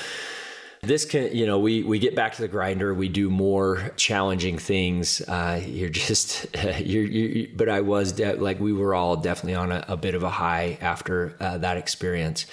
this can, you know, we we get back to the grinder. We do more challenging things. Uh, you're just, you're, you but I was de- like we were all definitely on a, a bit of a high after uh, that experience.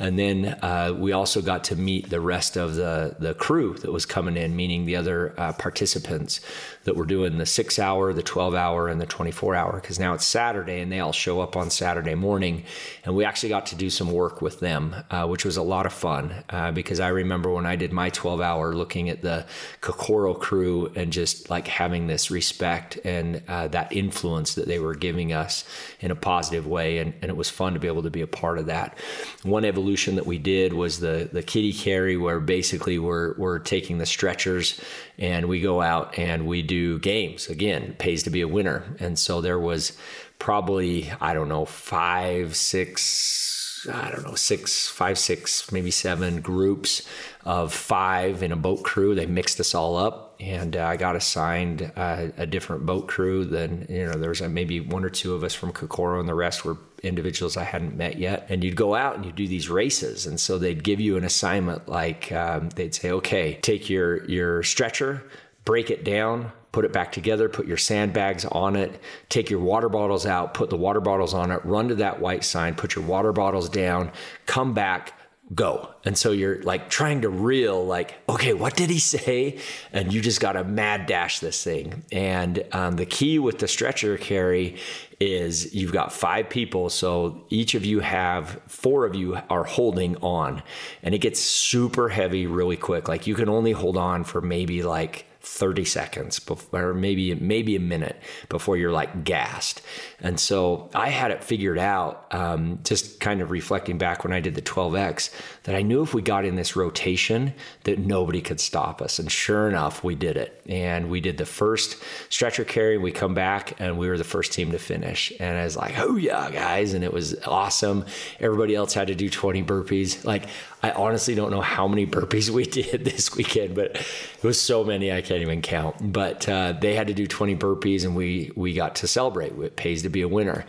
And then uh, we also got to meet the rest of the, the crew that was coming in, meaning the other uh, participants that were doing the six hour, the 12 hour, and the 24 hour, because now it's Saturday and they all show up on Saturday morning. And we actually got to do some work with them, uh, which was a lot of fun uh, because I remember when I did my 12 hour looking at the Kokoro crew and just like having this respect and uh, that influence that they were giving us in a positive way. And, and it was fun to be able to be a part of that. One evolution solution that we did was the the litter carry, where basically we're we're taking the stretchers and we go out and we do games. Again, pays to be a winner, and so there was probably I don't know five six I don't know, six, five, six, maybe seven groups of five in a boat crew. They mixed us all up, and uh, I got assigned uh, a different boat crew. Than you know, there was maybe one or two of us from Kokoro, and the rest were individuals I hadn't met yet. And you'd go out and you'd do these races. And so they'd give you an assignment like um, they'd say, okay, take your, your stretcher, break it down, put it back together, put your sandbags on it, take your water bottles out, put the water bottles on it, run to that white sign, put your water bottles down, come back, go. And so you're like trying to reel, like, okay, what did he say? And you just got to mad dash this thing. And um, the key with the stretcher carry is you've got five people. So each of you have, four of you are holding on. And it gets super heavy really quick. Like you can only hold on for maybe like 30 seconds before, or maybe maybe a minute before you're like gassed. And so I had it figured out, um, just kind of reflecting back when I did the 12X, that I knew if we got in this rotation that nobody could stop us. And sure enough, we did it. And we did the first stretcher carry. We come back and we were the first team to finish. And I was like, oh yeah, guys. And it was awesome. Everybody else had to do 20 burpees. Like I honestly don't know how many burpees we did this weekend, but it was so many I can't even count. But uh, they had to do 20 burpees, and we we got to celebrate. It pays to be a winner.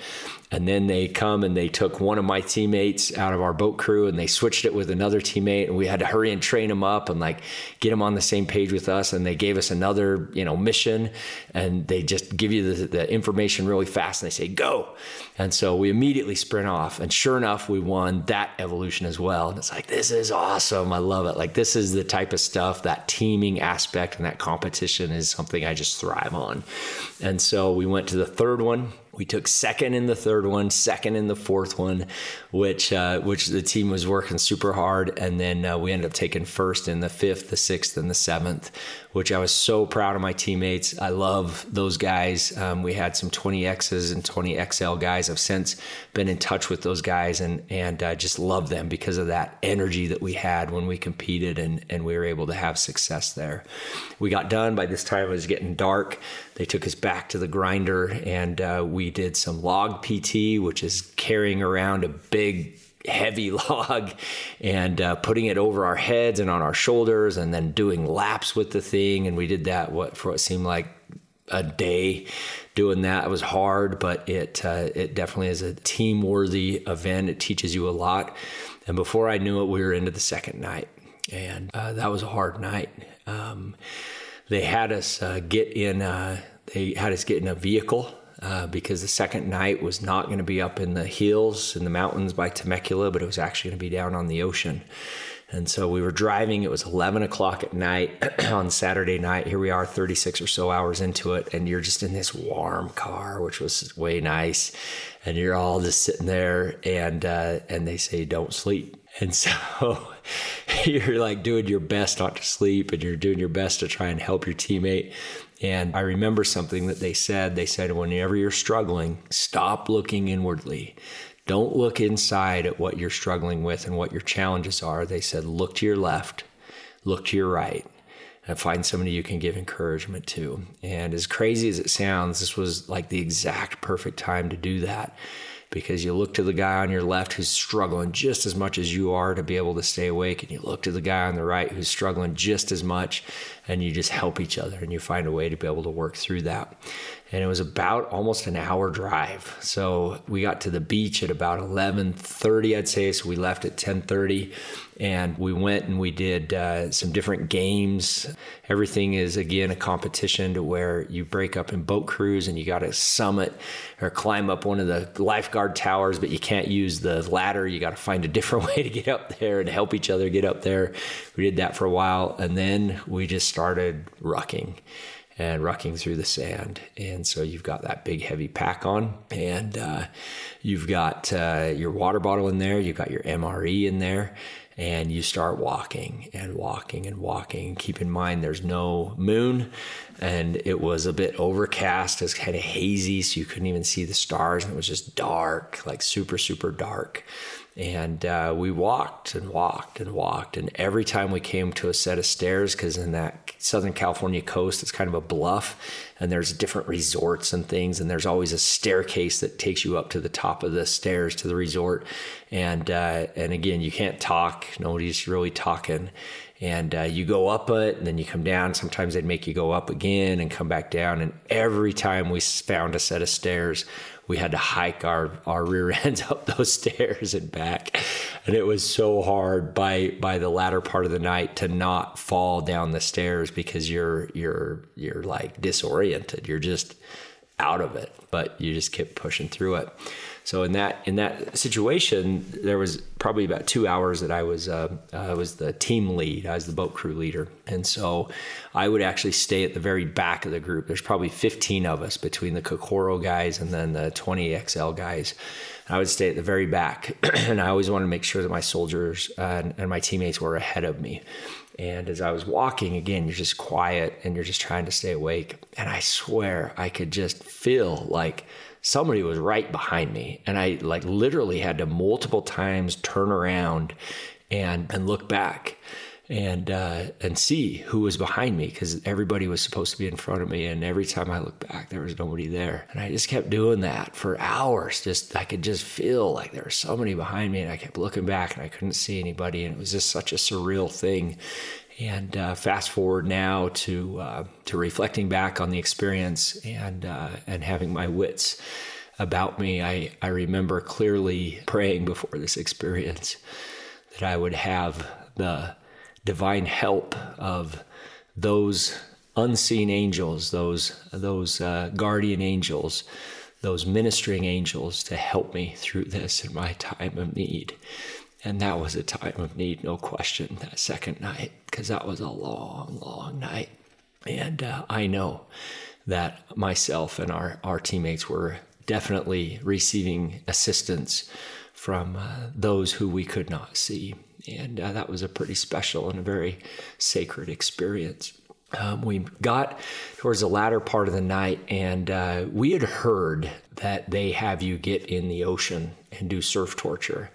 And then they come and they took one of my teammates out of our boat crew and they switched it with another teammate. And we had to hurry and train him up and like get him on the same page with us. And they gave us another, you know, mission and they just give you the, the information really fast and they say, go. And so we immediately sprint off. And sure enough, we won that evolution as well. And it's like, this is awesome. I love it. Like, this is the type of stuff that teaming aspect and that competition is something I just thrive on. And so we went to the third one we took second in the third one, second in the fourth one, which uh, which the team was working super hard, and then uh, we ended up taking first in the fifth, the sixth, and the seventh, which I was so proud of my teammates. I love those guys. Um, we had some 20Xs and 20XL guys. I've since been in touch with those guys and and uh, just love them because of that energy that we had when we competed and and we were able to have success there. We got done by this time. It was getting dark. They took us back to the grinder and uh, we did some log PT, which is carrying around a big heavy log and uh, putting it over our heads and on our shoulders and then doing laps with the thing. And we did that what for what seemed like a day doing that. It was hard but it uh, it definitely is a team worthy event. It teaches you a lot. And before i knew it we were into the second night. And uh, that was a hard night. Um, they had us uh, get in uh, they had us get in a vehicle uh, because the second night was not going to be up in the hills in the mountains by Temecula, but it was actually going to be down on the ocean. And so we were driving. It was 11 o'clock at night on Saturday night. Here we are, 36 or so hours into it, and you're just in this warm car, which was way nice. And you're all just sitting there, and uh, and they say don't sleep. And so you're like doing your best not to sleep, and you're doing your best to try and help your teammate. And I remember something that they said. They said, whenever you're struggling, stop looking inwardly. Don't look inside at what you're struggling with and what your challenges are. They said, look to your left, look to your right, and find somebody you can give encouragement to. And as crazy as it sounds, this was like the exact perfect time to do that because you look to the guy on your left who's struggling just as much as you are to be able to stay awake, and you look to the guy on the right who's struggling just as much, and you just help each other and you find a way to be able to work through that and it was about almost an hour drive. So we got to the beach at about 11:30, I'd say. So we left at 10:30, and we went and we did uh, some different games. Everything is again a competition to where you break up in boat crews and you got to summit or climb up one of the lifeguard towers, but you can't use the ladder. You got to find a different way to get up there and help each other get up there. We did that for a while, and then we just started rucking and rucking through the sand. And so you've got that big heavy pack on, and uh, you've got uh, your water bottle in there, you've got your MRE in there, and you start walking and walking and walking. Keep in mind there's no moon, and it was a bit overcast, it's kind of hazy, so you couldn't even see the stars, and it was just dark, like super, super dark. And uh, we walked and walked and walked. And every time we came to a set of stairs, because in that Southern California coast, it's kind of a bluff and there's different resorts and things. And there's always a staircase that takes you up to the top of the stairs to the resort. And, uh, and again, you can't talk, nobody's really talking and uh, you go up it and then you come down sometimes they'd make you go up again and come back down and every time we found a set of stairs we had to hike our, our rear ends up those stairs and back. And it was so hard by by the latter part of the night to not fall down the stairs because you're you're you're like disoriented. You're just out of it but you just kept pushing through it So in that in that situation, there was probably about two hours that I was uh, I was the team lead. I was the boat crew leader, and so I would actually stay at the very back of the group. There's probably 15 of us between the Kokoro guys and then the 20 XL guys. I would stay at the very back, and I always wanted to make sure that my soldiers and, and my teammates were ahead of me. And as I was walking, again, you're just quiet and you're just trying to stay awake. And I swear I could just feel like somebody was right behind me and i like literally had to multiple times turn around and and look back and uh, and see who was behind me because everybody was supposed to be in front of me and every time i looked back there was nobody there. And i just kept doing that for hours just i could just feel like there was somebody behind me and i kept looking back and i couldn't see anybody and it was just such a surreal thing and uh, fast forward now to uh, to reflecting back on the experience and uh, and having my wits about me, I, I remember clearly praying before this experience that I would have the divine help of those unseen angels, those those uh, guardian angels, those ministering angels to help me through this in my time of need. And that was a time of need, no question, that second night, because that was a long, long night. And uh, I know that myself and our, our teammates were definitely receiving assistance from uh, those who we could not see. And uh, that was a pretty special and a very sacred experience. Um, we got towards the latter part of the night, and uh, we had heard that they have you get in the ocean and do surf torture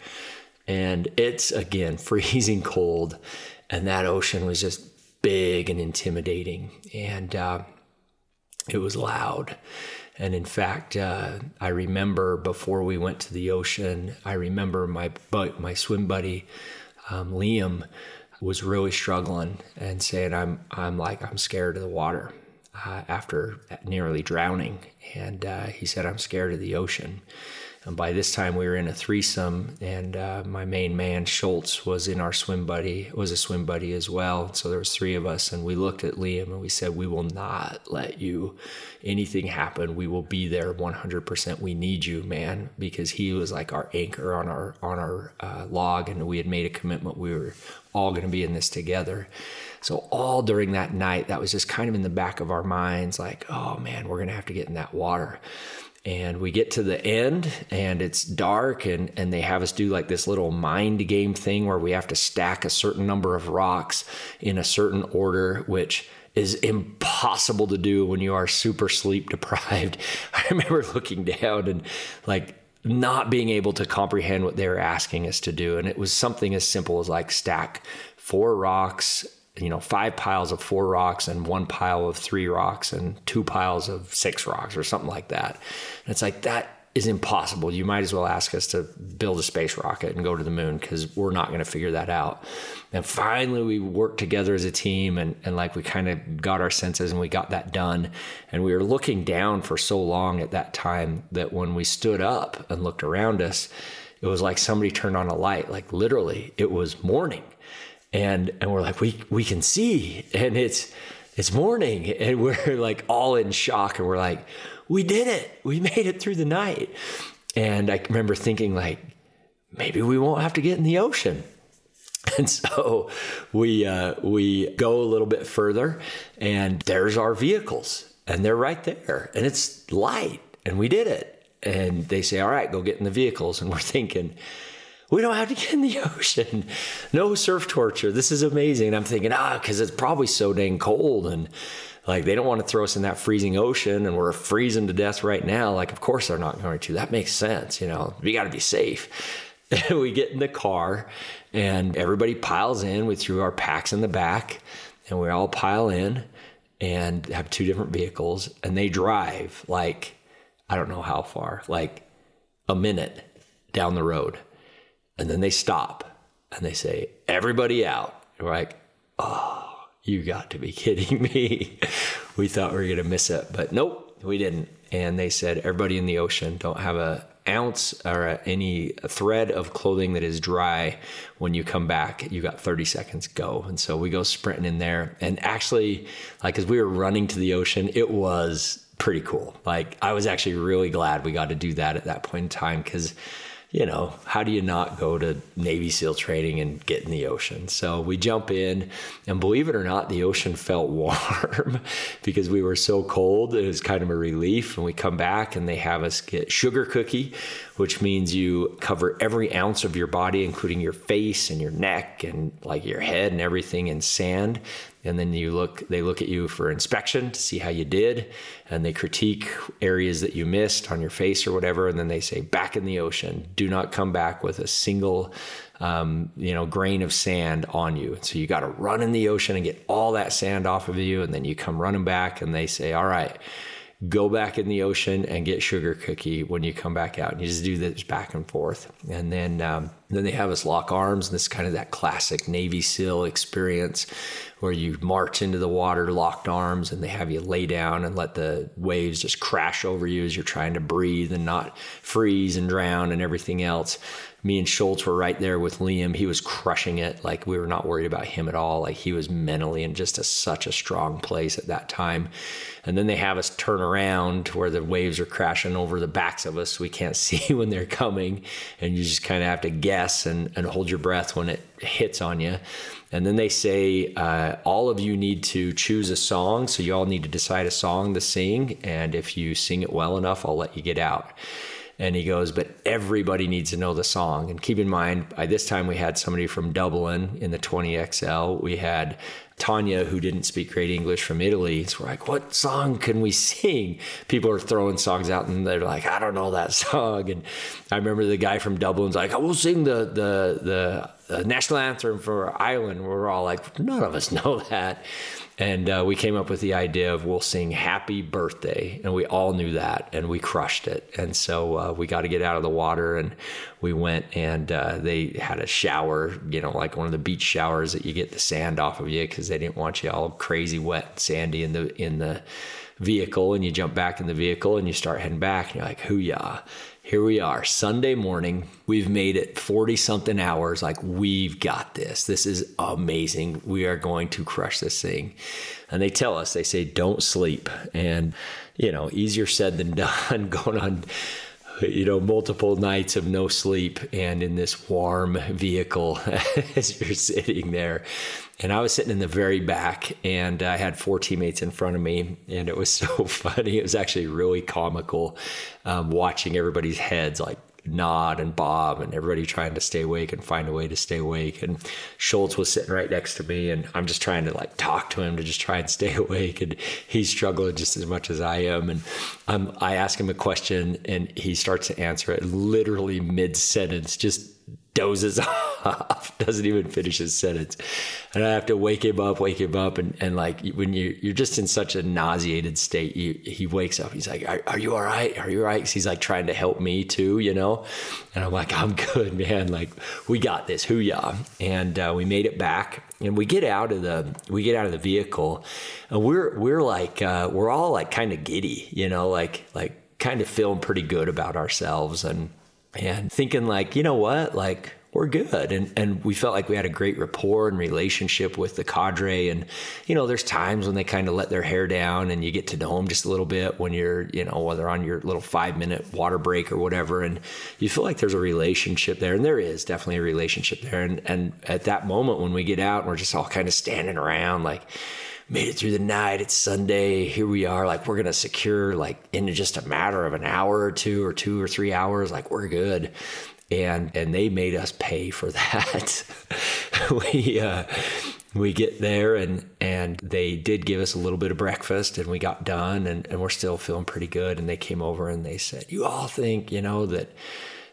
and it's again freezing cold, and that ocean was just big and intimidating, and uh, it was loud. And in fact, uh, I remember before we went to the ocean, I remember my my swim buddy um, Liam was really struggling and saying, "I'm I'm like I'm scared of the water." Uh, after nearly drowning, and uh, he said, "I'm scared of the ocean." And by this time, we were in a threesome, and uh, my main man Schultz was in our swim buddy, was a swim buddy as well. So there was three of us, and we looked at Liam and we said, "We will not let you anything happen. We will be there 100%. We need you, man," because he was like our anchor on our on our uh, log, and we had made a commitment. We were all going to be in this together. So all during that night, that was just kind of in the back of our minds, like, "Oh man, we're going to have to get in that water." And we get to the end and it's dark and, and they have us do like this little mind game thing where we have to stack a certain number of rocks in a certain order which is impossible to do when you are super sleep deprived. I remember looking down and like not being able to comprehend what they were asking us to do and it was something as simple as like stack four rocks you know, five piles of four rocks and one pile of three rocks and two piles of six rocks or something like that. And it's like, that is impossible. You might as well ask us to build a space rocket and go to the moon because we're not going to figure that out. And finally, we worked together as a team and, and like we kind of got our senses and we got that done. And we were looking down for so long at that time that when we stood up and looked around us, it was like somebody turned on a light. Like literally, it was morning and and we're like we we can see. And it's it's morning and we're like all in shock and we're like we did it. We made it through the night. And i remember thinking like maybe we won't have to get in the ocean. And so we uh, we go a little bit further and there's our vehicles and they're right there and it's light and we did it. And they say all right go get in the vehicles. And we're thinking we don't have to get in the ocean. No surf torture. This is amazing. And I'm thinking, ah, because it's probably so dang cold. And like, they don't want to throw us in that freezing ocean and we're freezing to death right now. Like, of course they're not going to. That makes sense. You know, we got to be safe. And we get in the car and everybody piles in. We threw our packs in the back and we all pile in and have two different vehicles. And they drive like, I don't know how far, like a minute down the road and then they stop and they say, everybody out. And we're like, oh, you got to be kidding me. we thought we were going to miss it, but nope, we didn't. And they said, everybody in the ocean don't have a ounce or any thread of clothing that is dry when you come back you got 30 seconds go and so we go sprinting in there and actually like as we were running to the ocean it was pretty cool. Like I was actually really glad we got to do that at that point in time because you know, how do you not go to Navy SEAL training and get in the ocean? So we jump in, and believe it or not, the ocean felt warm because we were so cold. It was kind of a relief. And we come back, and they have us get sugar cookie, which means you cover every ounce of your body, including your face and your neck and like your head and everything in sand and then you look they look at you for inspection to see how you did. And they critique areas that you missed on your face or whatever. And then they say back in the ocean do not come back with a single um, you know grain of sand on you. So you got to run in the ocean and get all that sand off of you. And then you come running back and they say all right go back in the ocean and get sugar cookie when you come back out. And you just do this back and forth. And then um, then they have us lock arms, and this is kind of that classic Navy SEAL experience where you march into the water locked arms and they have you lay down and let the waves just crash over you as you're trying to breathe and not freeze and drown and everything else me and Schultz were right there with Liam. He was crushing it. Like we were not worried about him at all. Like he was mentally in just a, such a strong place at that time. And then they have us turn around where the waves are crashing over the backs of us. So we can't see when they're coming. And you just kind of have to guess and, and hold your breath when it hits on you. And then they say, uh, all of you need to choose a song. So you all need to decide a song to sing. And if you sing it well enough, I'll let you get out. And he goes, but everybody needs to know the song. And keep in mind, by this time we had somebody from Dublin in the 20XL. We had Tanya, who didn't speak great English from Italy. So we're like, what song can we sing? People are throwing songs out and they're like, I don't know that song. And I remember the guy from Dublin's like, I will sing the, the, the, the national anthem for Ireland. We're all like, none of us know that. And uh, we came up with the idea of we'll sing happy birthday. And we all knew that and we crushed it. And so uh, we got to get out of the water and we went and uh, they had a shower, you know, like one of the beach showers that you get the sand off of you because they didn't want you all crazy wet and sandy in the, in the vehicle. And you jump back in the vehicle and you start heading back and you're like, hoo here we are, Sunday morning. We've made it 40 something hours. Like, we've got this. This is amazing. We are going to crush this thing. And they tell us, they say, don't sleep. And, you know, easier said than done going on you know, multiple nights of no sleep and in this warm vehicle as you're sitting there. And I was sitting in the very back and I had four teammates in front of me. And it was so funny. It was actually really comical um, watching everybody's heads like nod and bob and everybody trying to stay awake and find a way to stay awake. And Schultz was sitting right next to me and I'm just trying to like talk to him to just try and stay awake. And he's struggling just as much as I am. And um, I ask him a question and he starts to answer it literally mid sentence, just dozes off, doesn't even finish his sentence. And I have to wake him up, wake him up. And, and like when you, you're just in such a nauseated state, you, he wakes up. He's like, are, are you all right? Are you all right? He's like trying to help me too, you know? And I'm like, I'm good, man. Like we got this. Hoo ya. And uh, we made it back and we get out of the, we get out of the vehicle and we're, we're like, uh, we're all like kind of giddy, you know, like, like kind of feeling pretty good about ourselves. And, and thinking like, you know what, like we're good. And and we felt like we had a great rapport and relationship with the cadre. And you know, there's times when they kind of let their hair down, and you get to know them just a little bit when you're, you know, whether on your little five minute water break or whatever. And you feel like there's a relationship there, and there is definitely a relationship there. And and at that moment when we get out, and we're just all kind of standing around like made it through the night. It's Sunday. Here we are. Like, we're to secure, like, in just a matter of an hour or two or two or three hours. Like, we're good. And, and they made us pay for that. we, uh, we get there and, and they did give us a little bit of breakfast and we got done and, and we're still feeling pretty good. And they came over and they said, you all think, you know, that,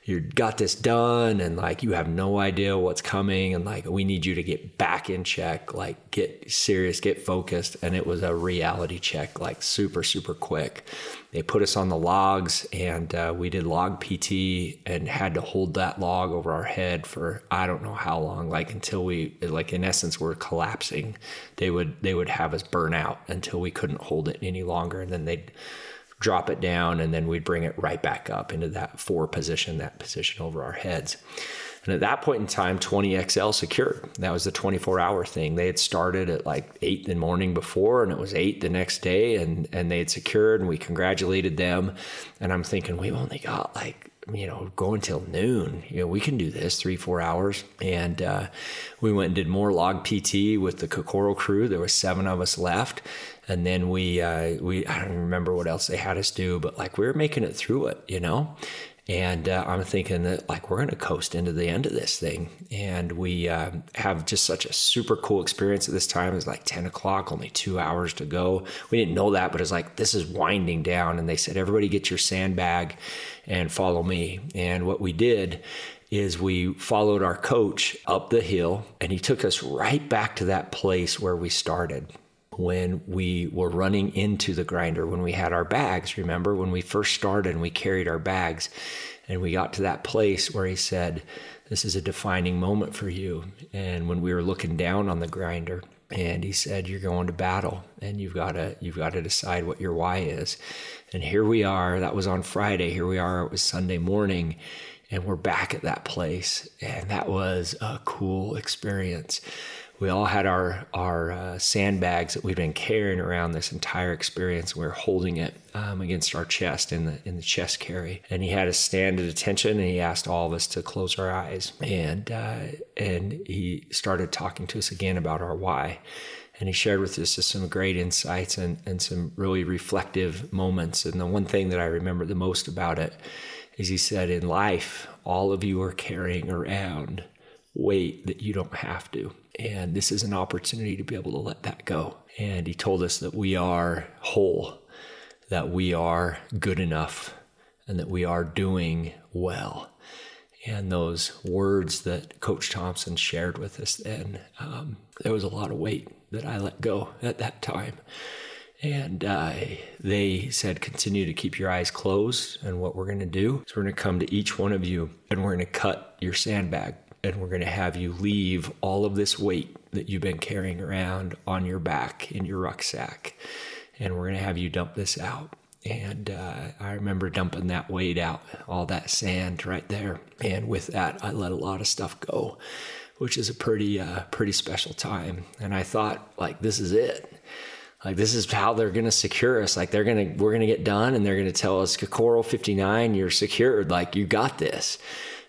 you got this done and like you have no idea what's coming and like we need you to get back in check like get serious get focused. And it was a reality check like super super quick. They put us on the logs and uh, we did log pt and had to hold that log over our head for i don't know how long like until we like in essence we're collapsing. They would they would have us burn out until we couldn't hold it any longer. And then they'd drop it down, and then we'd bring it right back up into that four position, that position over our heads. And at that point in time, 20XL secured. That was the 24 hour thing. They had started at like eight in the morning before, and it was eight the next day, and, and they had secured, and we congratulated them. And I'm thinking, we've only got like you know, go until noon. You know, we can do this three, four hours. And uh, we went and did more log PT with the Kokoro crew. There was seven of us left, and then we uh, we I don't remember what else they had us do, but like we were making it through it, you know. And uh, I'm thinking that like we're going to coast into the end of this thing, and we uh, have just such a super cool experience at this time. It's like 10 o'clock, only two hours to go. We didn't know that, but it's like this is winding down. And they said, everybody get your sandbag and follow me. And what we did is we followed our coach up the hill, and he took us right back to that place where we started when we were running into the grinder, when we had our bags. Remember when we first started and we carried our bags and we got to that place where he said, This is a defining moment for you. And when we were looking down on the grinder, and he said, You're going to battle and you've got to you've got to decide what your why is. And here we are. That was on Friday. Here we are. It was Sunday morning and we're back at that place. And that was a cool experience we all had our our uh, sandbags that we've been carrying around this entire experience. We are holding it um, against our chest in the in the chest carry, and he had us stand at attention, and he asked all of us to close our eyes, and uh, and he started talking to us again about our why. And he shared with us just some great insights and, and some really reflective moments. And the one thing that I remember the most about it is he said, In life, all of you are carrying around weight that you don't have to. And this is an opportunity to be able to let that go. And he told us that we are whole, that we are good enough, and that we are doing well. And those words that Coach Thompson shared with us then, um, there was a lot of weight that I let go at that time. And uh, they said, continue to keep your eyes closed. And what we're going to do is we're going to come to each one of you and we're going to cut your sandbag and we're going to have you leave all of this weight that you've been carrying around on your back in your rucksack. And we're going to have you dump this out. And uh, I remember dumping that weight out, all that sand right there. And with that, I let a lot of stuff go, which is a pretty, uh, pretty special time. And I thought, like, this is it like this is how they're going to secure us like they're going to we're going to get done and they're going to tell us Kokoro 59 you're secured like you got this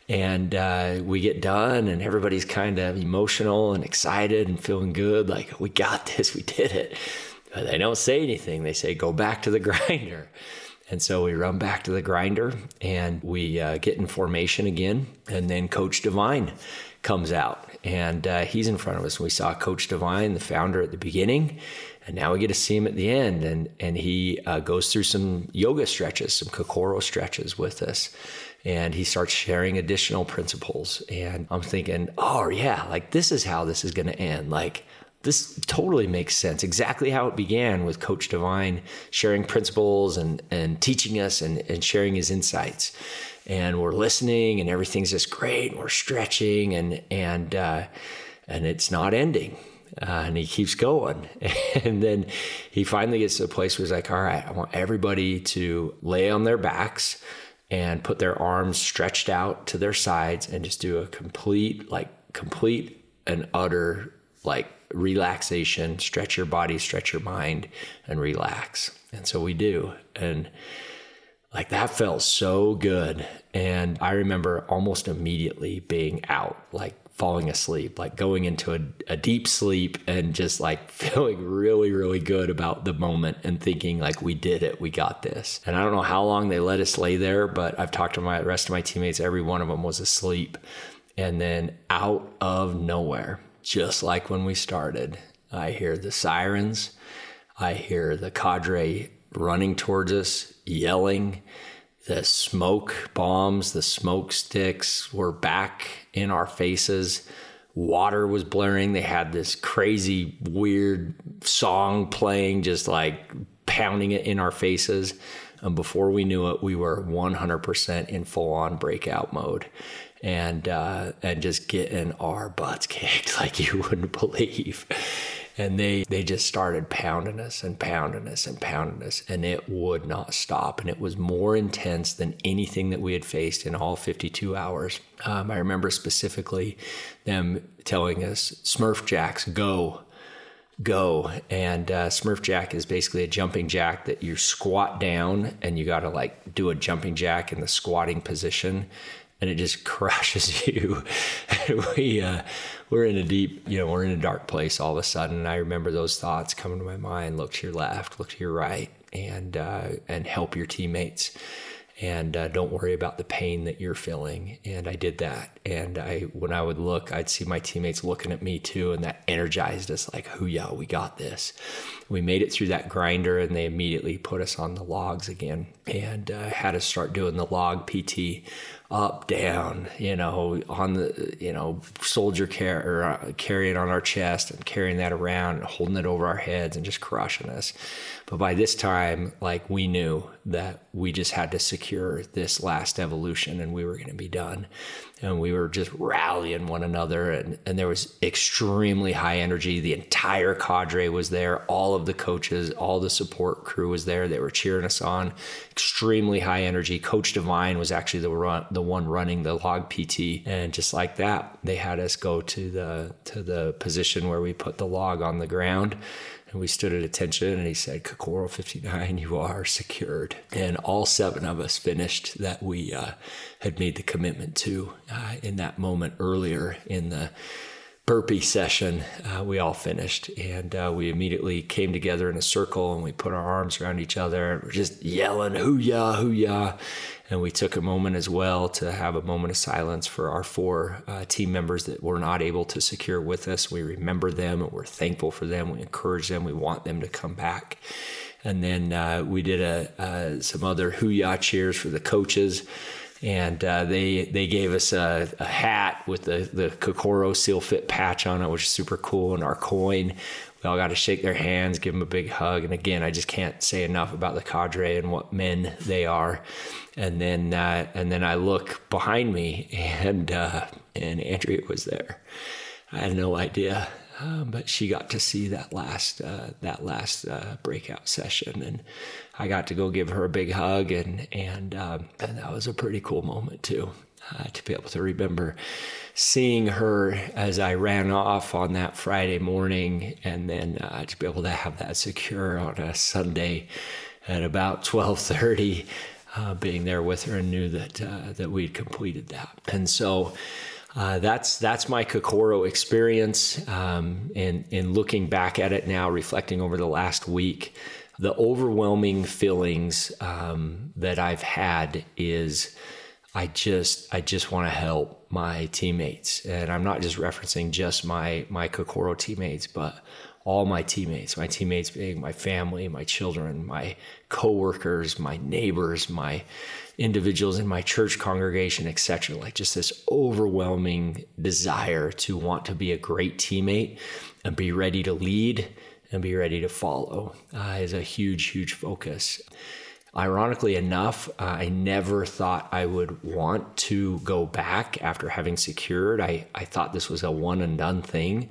and uh, we get done and everybody's kind of emotional and excited and feeling good like we got this we did it. But they don't say anything. They say go back to the grinder. And so we run back to the grinder and we uh, get in formation again. And then coach Divine comes out and uh, he's in front of us. We saw coach Divine the founder at the beginning. And now we get to see him at the end and and he uh, goes through some yoga stretches some kokoro stretches with us and he starts sharing additional principles. And i'm thinking oh yeah like this is how this is going to end. Like this totally makes sense. Exactly how it began with coach Divine sharing principles and and teaching us and, and sharing his insights. And we're listening and everything's just great and we're stretching and and uh, and it's not ending. Uh, and he keeps going. And then he finally gets to a place where he's like, all right, I want everybody to lay on their backs and put their arms stretched out to their sides and just do a complete, like, complete and utter, like, relaxation. Stretch your body, stretch your mind, and relax. And so we do. And like that felt so good. And I remember almost immediately being out, like falling asleep, like going into a, a, deep sleep and just like feeling really, really good about the moment and thinking like we did it, we got this. And I don't know how long they let us lay there, but I've talked to my rest of my teammates, every one of them was asleep. And then out of nowhere, just like when we started, I hear the sirens, I hear the cadre running towards us, yelling the smoke bombs, the smoke sticks were back in our faces. Water was blaring. They had this crazy, weird song playing, just like pounding it in our faces. And before we knew it, we were 100% in full on breakout mode and, uh, and just getting our butts kicked like you wouldn't believe. And they they just started pounding us and pounding us and pounding us and it would not stop. And it was more intense than anything that we had faced in all 52 hours. Um, i remember specifically them telling us smurf jacks go go. And uh, smurf jack is basically a jumping jack that you squat down and you got to like do a jumping jack in the squatting position and it just crushes you. we uh, we're in a deep, you know, we're in a dark place all of a sudden. And I remember those thoughts coming to my mind: look to your left, look to your right, and uh, and help your teammates and uh, don't worry about the pain that you're feeling. And I did that. And I, when I would look, I'd see my teammates looking at me too, and that energized us. Like, "Who, yeah, we got this." We made it through that grinder, and they immediately put us on the logs again, and uh, had us start doing the log PT up, down, you know, on the, you know, shoulder carry or uh, carrying on our chest and carrying that around and holding it over our heads and just crushing us. But by this time, like we knew that we just had to secure this last evolution and we were going to be done. And we were just rallying one another and, and there was extremely high energy. The entire cadre was there. All of the coaches all the support crew was there. They were cheering us on. Extremely high energy. Coach Divine was actually the run, the one running the log pt and just like that they had us go to the to the position where we put the log on the ground and we stood at attention and he said kokoro 59 you are secured. And all seven of us finished that we uh, had made the commitment to uh, in that moment earlier in the burpee session uh, we all finished and uh, we immediately came together in a circle and we put our arms around each other and we're just yelling hoo-yah hoo-yah and we took a moment as well to have a moment of silence for our four uh, team members that were not able to secure with us. We remember them and we're thankful for them. We encourage them. We want them to come back. And then uh, we did a, uh, some other hoo-yah cheers for the coaches and uh, they they gave us a, a, hat with the the Kokoro SEALFIT patch on it, which is super cool, and our coin. We all got to shake their hands, give them a big hug, and again, I just can't say enough about the cadre and what men they are and then uh, and then I look behind me, and uh, and Andrea was there. I had no idea, uh, but she got to see that last uh, that last uh, breakout session, and I got to go give her a big hug, and and um, and that was a pretty cool moment too. Uh, to be able to remember seeing her as I ran off on that Friday morning, and then to be able to have that secure on a Sunday at about twelve thirty uh, being there with her and knew that uh, that we'd completed that. And so uh, that's that's my Kokoro experience. Um, and in looking back at it now, reflecting over the last week, the overwhelming feelings um, that I've had is. I just I just want to help my teammates, and I'm not just referencing just my my Kokoro teammates, but all my teammates, my teammates being my family, my children, my coworkers, my neighbors, my individuals in my church congregation, etc. Like just this overwhelming desire to want to be a great teammate and be ready to lead and be ready to follow uh, is a huge, huge focus. Ironically enough, uh, I never thought I would want to go back after having secured. I, I thought this was a one and done thing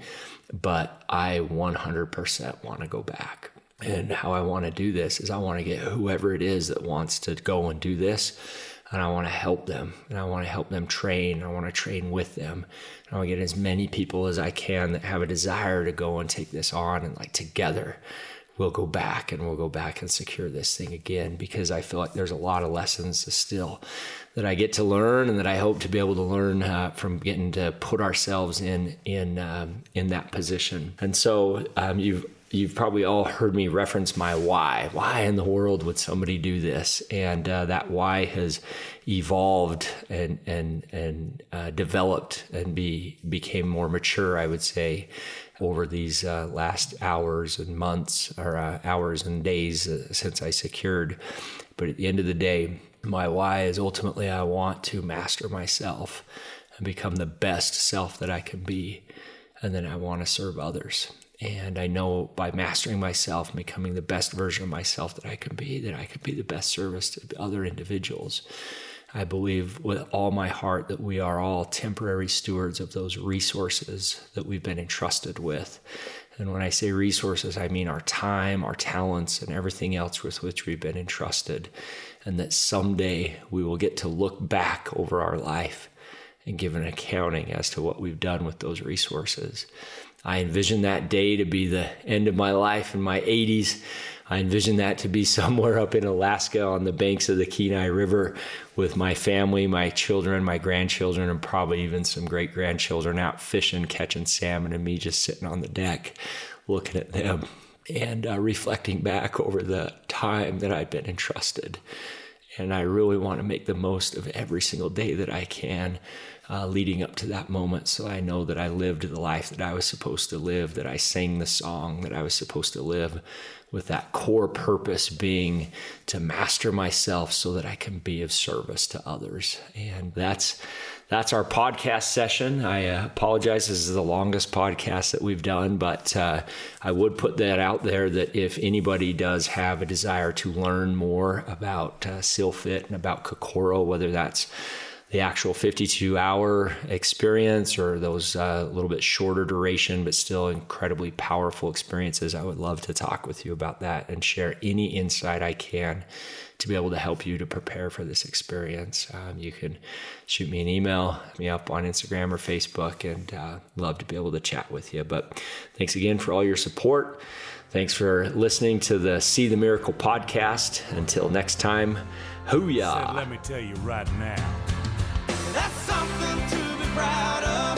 but I 100% want to go back. And how I want to do this is I want to get whoever it is that wants to go and do this, and I want to help them, and I want to help them train. I want to train with them. And I want to get as many people as I can that have a desire to go and take this on, and like together we'll go back and we'll go back and secure this thing again because I feel like there's a lot of lessons still that I get to learn and that I hope to be able to learn uh, from getting to put ourselves in in um, in that position. And so um, you've you've probably all heard me reference my why. Why in the world would somebody do this? And uh, that why has evolved and and and uh, developed and be became more mature, I would say, over these uh, last hours and months or uh, hours and days uh, since I secured. But at the end of the day, my why is ultimately I want to master myself and become the best self that I can be. And then I want to serve others. And I know by mastering myself, and becoming the best version of myself that I can be, that I can be the best service to other individuals. I believe with all my heart that we are all temporary stewards of those resources that we've been entrusted with. And when I say resources, I mean our time, our talents, and everything else with which we've been entrusted. And that someday we will get to look back over our life and give an accounting as to what we've done with those resources. I envision that day to be the end of my life in my 80s. I envision that to be somewhere up in Alaska on the banks of the Kenai River with my family, my children, my grandchildren, and probably even some great grandchildren out fishing, catching salmon, and me just sitting on the deck looking at them and uh, reflecting back over the time that I've been entrusted. And I really want to make the most of every single day that I can uh, leading up to that moment. So I know that I lived the life that I was supposed to live, that I sang the song that I was supposed to live, with that core purpose being to master myself so that I can be of service to others. And that's that's our podcast session. I uh, apologize. This is the longest podcast that we've done, but uh, I would put that out there that if anybody does have a desire to learn more about uh, and about Kokoro, whether that's the actual 52 hour experience or those a uh, little bit shorter duration but still incredibly powerful experiences, I would love to talk with you about that and share any insight I can to be able to help you to prepare for this experience. Um, you can shoot me an email, me up on Instagram or Facebook, and uh, love to be able to chat with you. But thanks again for all your support. Thanks for listening to the See the Miracle podcast. Until next time, hooyah. Said, let me tell you right now. That's something to be proud of.